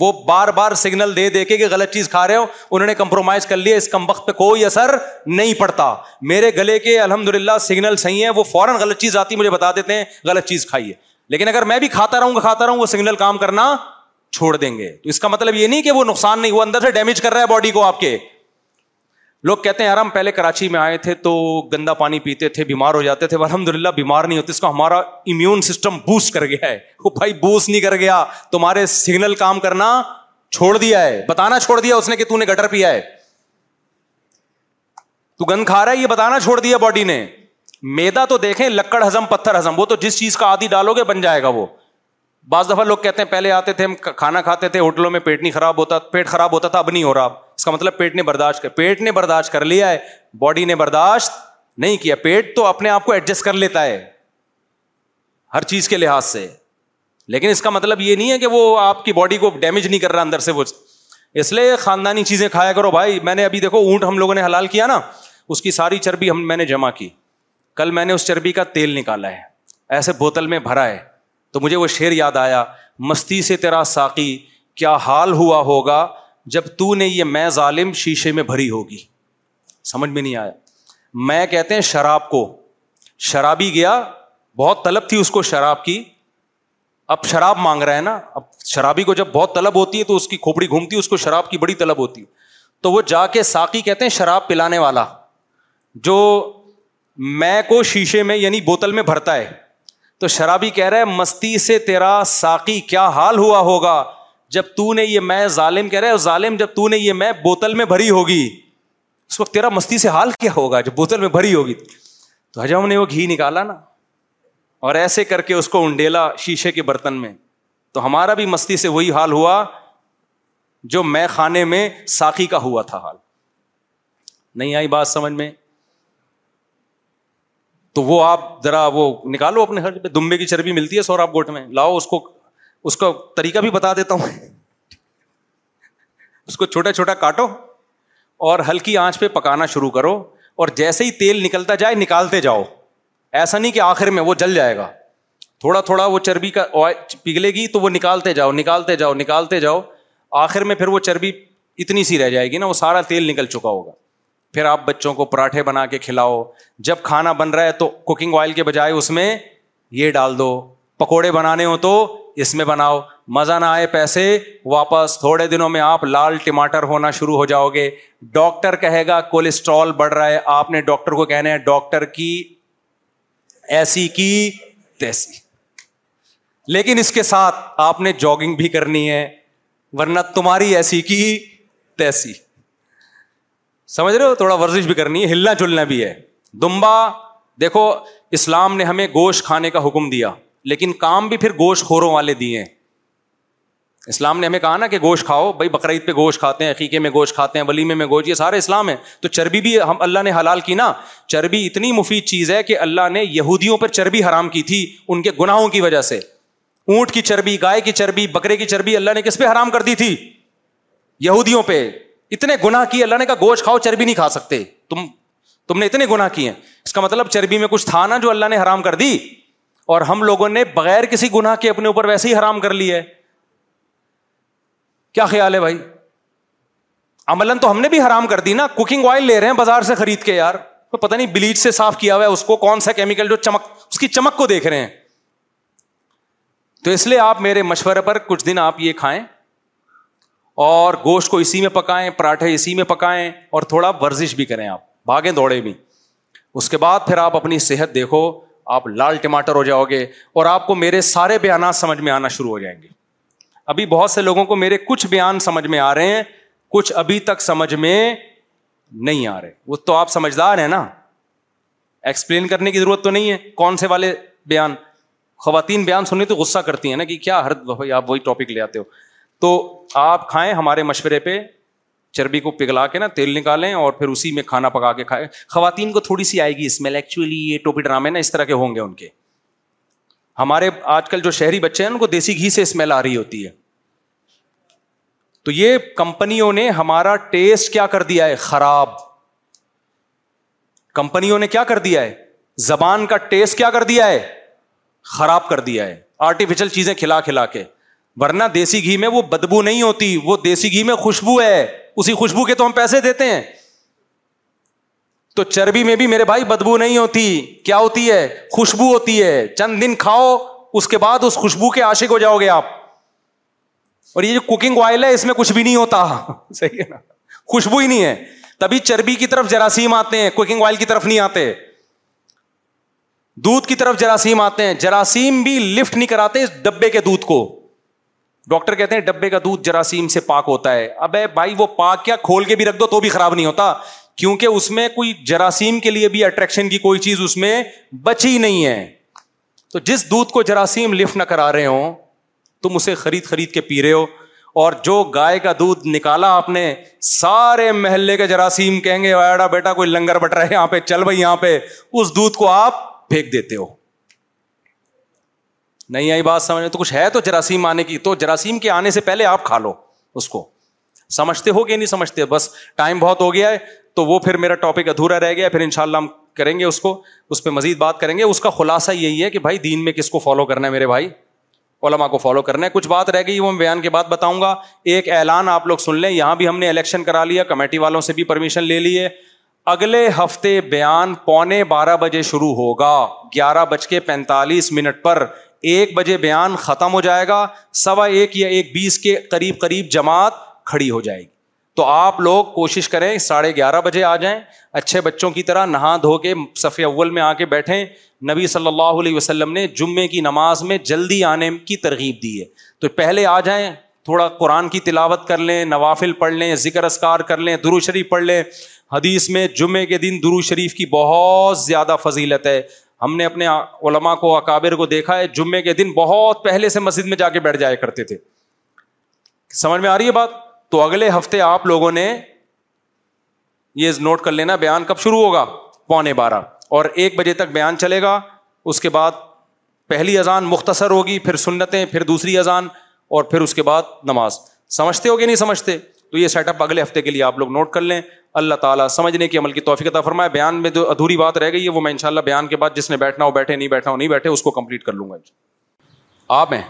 وہ بار بار سگنل دے دے کے کہ غلط چیز کھا رہے ہو انہوں نے کمپرومائز کر لیا اس کم وقت پہ کوئی اثر نہیں پڑتا میرے گلے کے الحمد للہ سگنل صحیح ہے وہ فوراً غلط چیز آتی مجھے بتا دیتے ہیں غلط چیز کھائیے لیکن اگر میں بھی کھاتا رہوں گا کھاتا رہوں وہ سگنل کام کرنا چھوڑ دیں گے تو اس کا مطلب یہ نہیں کہ وہ نقصان نہیں وہ اندر سے ڈیمیج کر رہا ہے باڈی کو آپ کے لوگ کہتے ہیں یار ہم پہلے کراچی میں آئے تھے تو گندا پانی پیتے تھے بیمار ہو جاتے تھے الحمد للہ بیمار نہیں ہوتے اس کو ہمارا امیون سسٹم بوسٹ کر گیا ہے وہ بھائی بوسٹ نہیں کر گیا تمہارے سگنل کام کرنا چھوڑ دیا ہے بتانا چھوڑ دیا اس نے کہ گٹر پیا ہے تو گند کھا رہا ہے یہ بتانا چھوڑ دیا باڈی نے میدا تو دیکھیں لکڑ ہزم پتھر ہزم وہ تو جس چیز کا آدھی ڈالو گے بن جائے گا وہ بعض دفعہ لوگ کہتے ہیں پہلے آتے تھے ہم کھانا کھاتے تھے ہوٹلوں میں پیٹ نہیں خراب ہوتا پیٹ خراب ہوتا تھا اب نہیں ہو رہا اس کا مطلب پیٹ نے برداشت کر پیٹ نے برداشت کر لیا ہے باڈی نے برداشت نہیں کیا پیٹ تو اپنے آپ کو ایڈجسٹ کر لیتا ہے ہر چیز کے لحاظ سے لیکن اس کا مطلب یہ نہیں ہے کہ وہ آپ کی باڈی کو ڈیمیج نہیں کر رہا اندر سے وہ اس لیے خاندانی چیزیں کھایا کرو بھائی میں نے ابھی دیکھو اونٹ ہم لوگوں نے حلال کیا نا اس کی ساری چربی ہم میں نے جمع کی کل میں نے اس چربی کا تیل نکالا ہے ایسے بوتل میں بھرا ہے تو مجھے وہ شیر یاد آیا مستی سے تیرا ساقی کیا حال ہوا ہوگا جب تو نے یہ میں ظالم شیشے میں بھری ہوگی سمجھ میں نہیں آیا میں کہتے ہیں شراب کو شرابی گیا بہت طلب تھی اس کو شراب کی اب شراب مانگ رہا ہے نا اب شرابی کو جب بہت طلب ہوتی ہے تو اس کی کھوپڑی گھومتی اس کو شراب کی بڑی طلب ہوتی ہے تو وہ جا کے ساکی کہتے ہیں شراب پلانے والا جو میں کو شیشے میں یعنی بوتل میں بھرتا ہے تو شرابی کہہ رہا ہے مستی سے تیرا ساکی کیا حال ہوا ہوگا جب تو نے یہ میں ظالم کہہ رہے ظالم جب تو نے یہ میں بوتل میں بھری ہوگی اس وقت تیرا مستی سے حال کیا ہوگا جب بوتل میں بھری ہوگی تو حجم نے وہ گھی نکالا نا اور ایسے کر کے اس کو انڈیلا شیشے کے برتن میں تو ہمارا بھی مستی سے وہی حال ہوا جو میں خانے میں ساخی کا ہوا تھا حال نہیں آئی بات سمجھ میں تو وہ آپ ذرا وہ نکالو اپنے گھر پہ دمبے کی چربی ملتی ہے سوراب گوٹ میں لاؤ اس کو اس طریقہ بھی بتا دیتا ہوں اس کو چھوٹا چھوٹا کاٹو اور ہلکی آنچ پہ پکانا شروع کرو اور جیسے ہی تیل نکلتا جائے نکالتے جاؤ ایسا نہیں کہ آخر میں وہ جل جائے گا تھوڑا تھوڑا وہ چربی کا پگھلے گی تو وہ نکالتے جاؤ نکالتے جاؤ نکالتے جاؤ آخر میں پھر وہ چربی اتنی سی رہ جائے گی نا وہ سارا تیل نکل چکا ہوگا پھر آپ بچوں کو پراٹھے بنا کے کھلاؤ جب کھانا بن رہا ہے تو کوکنگ آئل کے بجائے اس میں یہ ڈال دو پکوڑے بنانے ہو تو اس میں بناؤ مزہ نہ آئے پیسے واپس تھوڑے دنوں میں آپ لال ٹماٹر ہونا شروع ہو جاؤ گے ڈاکٹر کہے گا کولیسٹرول بڑھ رہا ہے آپ نے ڈاکٹر کو کہنا ہے ڈاکٹر کی ایسی کی تیسی لیکن اس کے ساتھ آپ نے جاگنگ بھی کرنی ہے ورنہ تمہاری ایسی کی تیسی سمجھ رہے ہو تھوڑا ورزش بھی کرنی ہے ہلنا جلنا بھی ہے دمبا دیکھو اسلام نے ہمیں گوشت کھانے کا حکم دیا لیکن کام بھی پھر گوشت خوروں والے دیے اسلام نے ہمیں کہا نا کہ گوشت کھاؤ بھائی بقرعید پہ گوشت کھاتے ہیں عقیقے میں گوشت کھاتے ہیں ولیمے میں گوشت یہ سارے اسلام ہیں تو چربی بھی ہم اللہ نے حلال کی نا چربی اتنی مفید چیز ہے کہ اللہ نے یہودیوں پر چربی حرام کی تھی ان کے گناہوں کی وجہ سے اونٹ کی چربی گائے کی چربی بکرے کی چربی اللہ نے کس پہ حرام کر دی تھی یہودیوں پہ اتنے گناہ کیے اللہ نے کہا گوشت کھاؤ چربی نہیں کھا سکتے تم تم نے اتنے گناہ کیے ہیں اس کا مطلب چربی میں کچھ تھا نا جو اللہ نے حرام کر دی اور ہم لوگوں نے بغیر کسی گنا کے اپنے اوپر ویسے ہی حرام کر ہے کیا خیال ہے بھائی املن تو ہم نے بھی حرام کر دی نا کوکنگ آئل لے رہے ہیں بازار سے خرید کے یار پتا نہیں بلیچ سے صاف کیا ہوا اس کو کون سا کیمیکل جو چمک اس کی چمک کو دیکھ رہے ہیں تو اس لیے آپ میرے مشورے پر کچھ دن آپ یہ کھائیں اور گوشت کو اسی میں پکائیں پراٹھے اسی میں پکائیں اور تھوڑا ورزش بھی کریں آپ بھاگیں دوڑے بھی اس کے بعد پھر آپ اپنی صحت دیکھو آپ لال ٹماٹر ہو جاؤ گے اور آپ کو میرے سارے بیانات سمجھ میں آنا شروع ہو جائیں گے ابھی بہت سے لوگوں کو میرے کچھ بیان سمجھ میں آ رہے ہیں کچھ ابھی تک سمجھ میں نہیں آ رہے وہ تو آپ سمجھدار ہیں نا ایکسپلین کرنے کی ضرورت تو نہیں ہے کون سے والے بیان خواتین بیان سننے تو غصہ کرتی ہیں نا کہ کیا ہر آپ وہی ٹاپک لے آتے ہو تو آپ کھائیں ہمارے مشورے پہ چربی کو پگھلا کے نا تیل نکالیں اور پھر اسی میں کھانا پکا کے کھائے خواتین کو تھوڑی سی آئے گی اسمیل ایکچولی یہ ٹوپی ڈرامے نا اس طرح کے ہوں گے ان کے ہمارے آج کل جو شہری بچے ہیں ان کو دیسی گھی سے اسمیل آ رہی ہوتی ہے تو یہ کمپنیوں نے ہمارا ٹیسٹ کیا کر دیا ہے خراب کمپنیوں نے کیا کر دیا ہے زبان کا ٹیسٹ کیا کر دیا ہے خراب کر دیا ہے آرٹیفیشل چیزیں کھلا کھلا کے ورنہ دیسی گھی میں وہ بدبو نہیں ہوتی وہ دیسی گھی میں خوشبو ہے اسی خوشبو کے تو ہم پیسے دیتے ہیں تو چربی میں بھی میرے بھائی بدبو نہیں ہوتی کیا ہوتی ہے خوشبو ہوتی ہے چند دن کھاؤ اس کے بعد اس خوشبو کے آشک ہو جاؤ گے آپ اور یہ جو کوکنگ آئل ہے اس میں کچھ بھی نہیں ہوتا (laughs) صحیح ہے نا خوشبو ہی نہیں ہے تبھی چربی کی طرف جراثیم آتے ہیں کوکنگ آئل کی طرف نہیں آتے دودھ کی طرف جراثیم آتے ہیں جراثیم بھی لفٹ نہیں کراتے اس ڈبے کے دودھ کو ڈاکٹر کہتے ہیں ڈبے کا دودھ جراثیم سے پاک ہوتا ہے اب بھائی وہ پاک کیا کھول کے بھی رکھ دو تو بھی خراب نہیں ہوتا کیونکہ اس میں کوئی جراثیم کے لیے بھی اٹریکشن کی کوئی چیز اس میں بچی نہیں ہے تو جس دودھ کو جراثیم لفٹ نہ کرا رہے ہو تم اسے خرید خرید کے پی رہے ہو اور جو گائے کا دودھ نکالا آپ نے سارے محلے کے جراثیم کہیں گے بیٹا کوئی لنگر بٹ رہے یہاں پہ چل بھائی یہاں پہ اس دودھ کو آپ پھینک دیتے ہو نہیں آئی بات سمجھ میں تو کچھ ہے تو جراثیم آنے کی تو جراثیم کے آنے سے پہلے آپ کھا لو اس کو سمجھتے ہو گیا نہیں سمجھتے بس ٹائم بہت ہو گیا ہے تو وہ پھر میرا ٹاپک ادھورا رہ گیا پھر ان شاء اللہ ہم کریں گے اس کو اس پہ مزید بات کریں گے اس کا خلاصہ یہی ہے کہ بھائی دین میں کس کو فالو کرنا ہے میرے بھائی علماء کو فالو کرنا ہے کچھ بات رہ گئی وہ بیان کے بعد بتاؤں گا ایک اعلان آپ لوگ سن لیں یہاں بھی ہم نے الیکشن کرا لیا کمیٹی والوں سے بھی پرمیشن لے لیے اگلے ہفتے بیان پونے بارہ بجے شروع ہوگا گیارہ بج کے پینتالیس منٹ پر ایک بجے بیان ختم ہو جائے گا سوا ایک یا ایک بیس کے قریب قریب جماعت کھڑی ہو جائے گی تو آپ لوگ کوشش کریں ساڑھے گیارہ بجے آ جائیں اچھے بچوں کی طرح نہا دھو کے صفحے اول میں آ کے بیٹھیں نبی صلی اللہ علیہ وسلم نے جمعے کی نماز میں جلدی آنے کی ترغیب دی ہے تو پہلے آ جائیں تھوڑا قرآن کی تلاوت کر لیں نوافل پڑھ لیں ذکر اسکار کر لیں دروشریف پڑھ لیں حدیث میں جمعے کے دن دروشریف کی بہت زیادہ فضیلت ہے ہم نے اپنے علما کو اکابر کو دیکھا ہے جمعے کے دن بہت پہلے سے مسجد میں جا کے بیٹھ جایا کرتے تھے سمجھ میں آ رہی ہے بات تو اگلے ہفتے آپ لوگوں نے یہ نوٹ کر لینا بیان کب شروع ہوگا پونے بارہ اور ایک بجے تک بیان چلے گا اس کے بعد پہلی اذان مختصر ہوگی پھر سنتیں پھر دوسری اذان اور پھر اس کے بعد نماز سمجھتے ہو کہ نہیں سمجھتے تو یہ سیٹ اپ اگلے ہفتے کے لیے آپ لوگ نوٹ کر لیں اللہ تعالیٰ سمجھنے کی عمل کی توفیق عطا فرمائے بیان میں جو ادھوری بات رہ گئی ہے وہ میں انشاءاللہ بیان کے بعد جس نے بیٹھنا ہو بیٹھے نہیں بیٹھنا ہو نہیں بیٹھے اس کو کمپلیٹ کر لوں گا آپ ہیں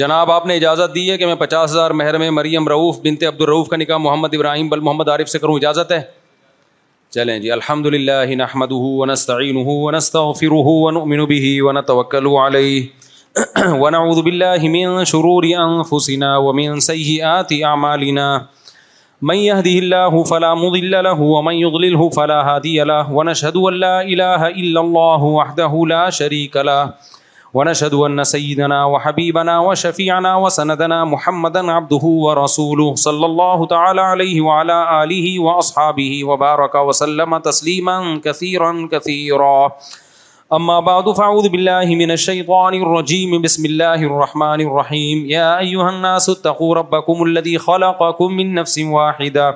جناب آپ نے اجازت دی ہے کہ میں پچاس ہزار مہر میں مریم رعوف بنتے عبد الروف کا نکاح محمد ابراہیم بل محمد عارف سے کروں اجازت ہے چلیں جی الحمد للہ نحمد ہُنستعین ہُنستر ہُن بھی ون توکل علیہ ون اعد بلّہ من شرور انفسنا ومن سیہ آتی اعمالنا من يهده الله فلا مضل له ومن يضلله فلا هادي له ونشهد أن لا إله إلا الله وحده لا شريك له ونشهد أن سيدنا وحبيبنا وشفيعنا وسندنا محمدا عبده ورسوله صلى الله تعالى عليه وعلى آله وأصحابه وبارك وسلم تسليما كثيرا كثيرا أما بعد فأعوذ بالله من الشيطان الرجيم بسم الله الرحمن الرحيم يا أيها الناس اتقوا ربكم الذي خلقكم من نفس واحدة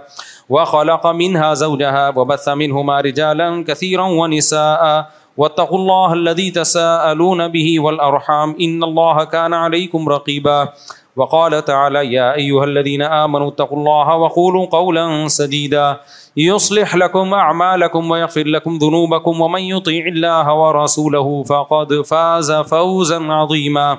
وخلق منها زوجها وبث منهما رجالا كثيرا ونساء وطغ اللہ الدی تس البی ولحام ان اللہ کان علیکم رقیبہ وقال تعالى يا أيها الذين آمنوا اتقوا الله وقولوا قولا سديدا يصلح لكم أعمالكم ويغفر لكم ذنوبكم ومن يطيع الله ورسوله فقد فاز فوزا عظيما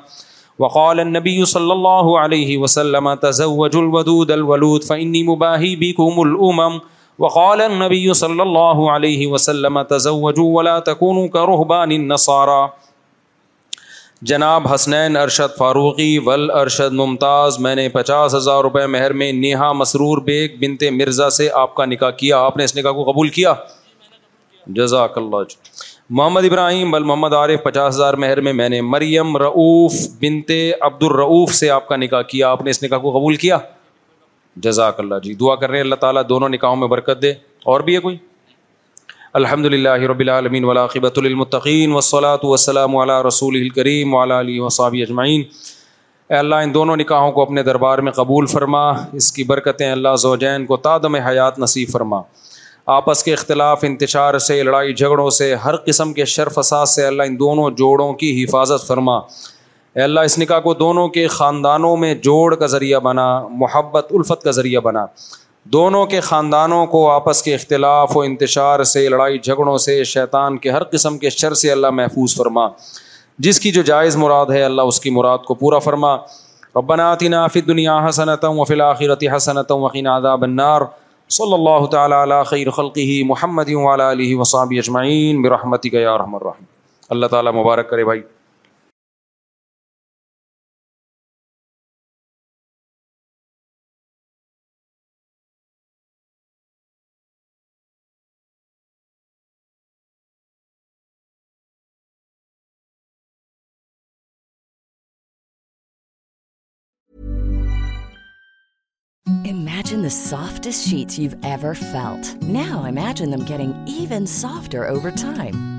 وقال النبي صلى الله عليه وسلم تزوجوا الودود الولود فإني مباهي بكم الأمم وقال النبي صلى الله عليه وسلم تزوجوا ولا تكونوا كرهبان النصارى جناب حسنین ارشد فاروقی ول ارشد ممتاز میں نے پچاس ہزار روپے مہر میں نیہا مسرور بیگ بنت مرزا سے آپ کا نکاح کیا آپ نے اس نکاح کو قبول کیا جزاک اللہ جو. جی۔ محمد ابراہیم بل محمد عارف پچاس ہزار مہر میں میں نے مریم رعوف بنت عبد الرعوف سے آپ کا نکاح کیا آپ نے اس نکاح کو قبول کیا جزاک اللہ جی دعا کر رہے ہیں اللہ تعالیٰ دونوں نکاحوں میں برکت دے اور بھی ہے کوئی الحمد للہ رب العالمین المطقین وصلاۃ و علیہ رسول الکریم وصابی اجمعین اے اللہ ان دونوں نکاحوں کو اپنے دربار میں قبول فرما اس کی برکتیں اللہ زوجین کو تادم حیات نصیب فرما آپس کے اختلاف انتشار سے لڑائی جھگڑوں سے ہر قسم کے شرف اساد سے اللہ ان دونوں جوڑوں کی حفاظت فرما اے اللہ اس نکاح کو دونوں کے خاندانوں میں جوڑ کا ذریعہ بنا محبت الفت کا ذریعہ بنا دونوں کے خاندانوں کو آپس کے اختلاف و انتشار سے لڑائی جھگڑوں سے شیطان کے ہر قسم کے شر سے اللہ محفوظ فرما جس کی جو جائز مراد ہے اللہ اس کی مراد کو پورا فرما ربنا آتنا فی دنیا حسنت و الآخرت حسنت وقین النار صلی اللہ تعالیٰ خیر خلقی محمد وسابی اجمعین برحمتک یا اللہ تعالیٰ مبارک کرے بھائی سافٹ شیٹ فیلٹ نو ایم کیون softer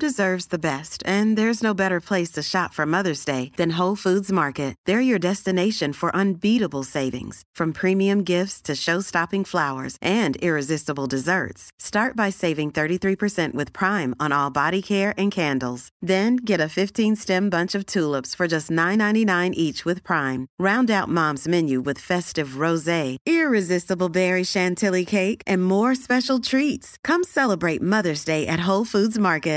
Deserves best and there is no better place to shop from Mother's Day than than foods market there your for for saving Prime Prime get bunch of just nine H round moms festive a cake and more special treats come Mother's Day at foods market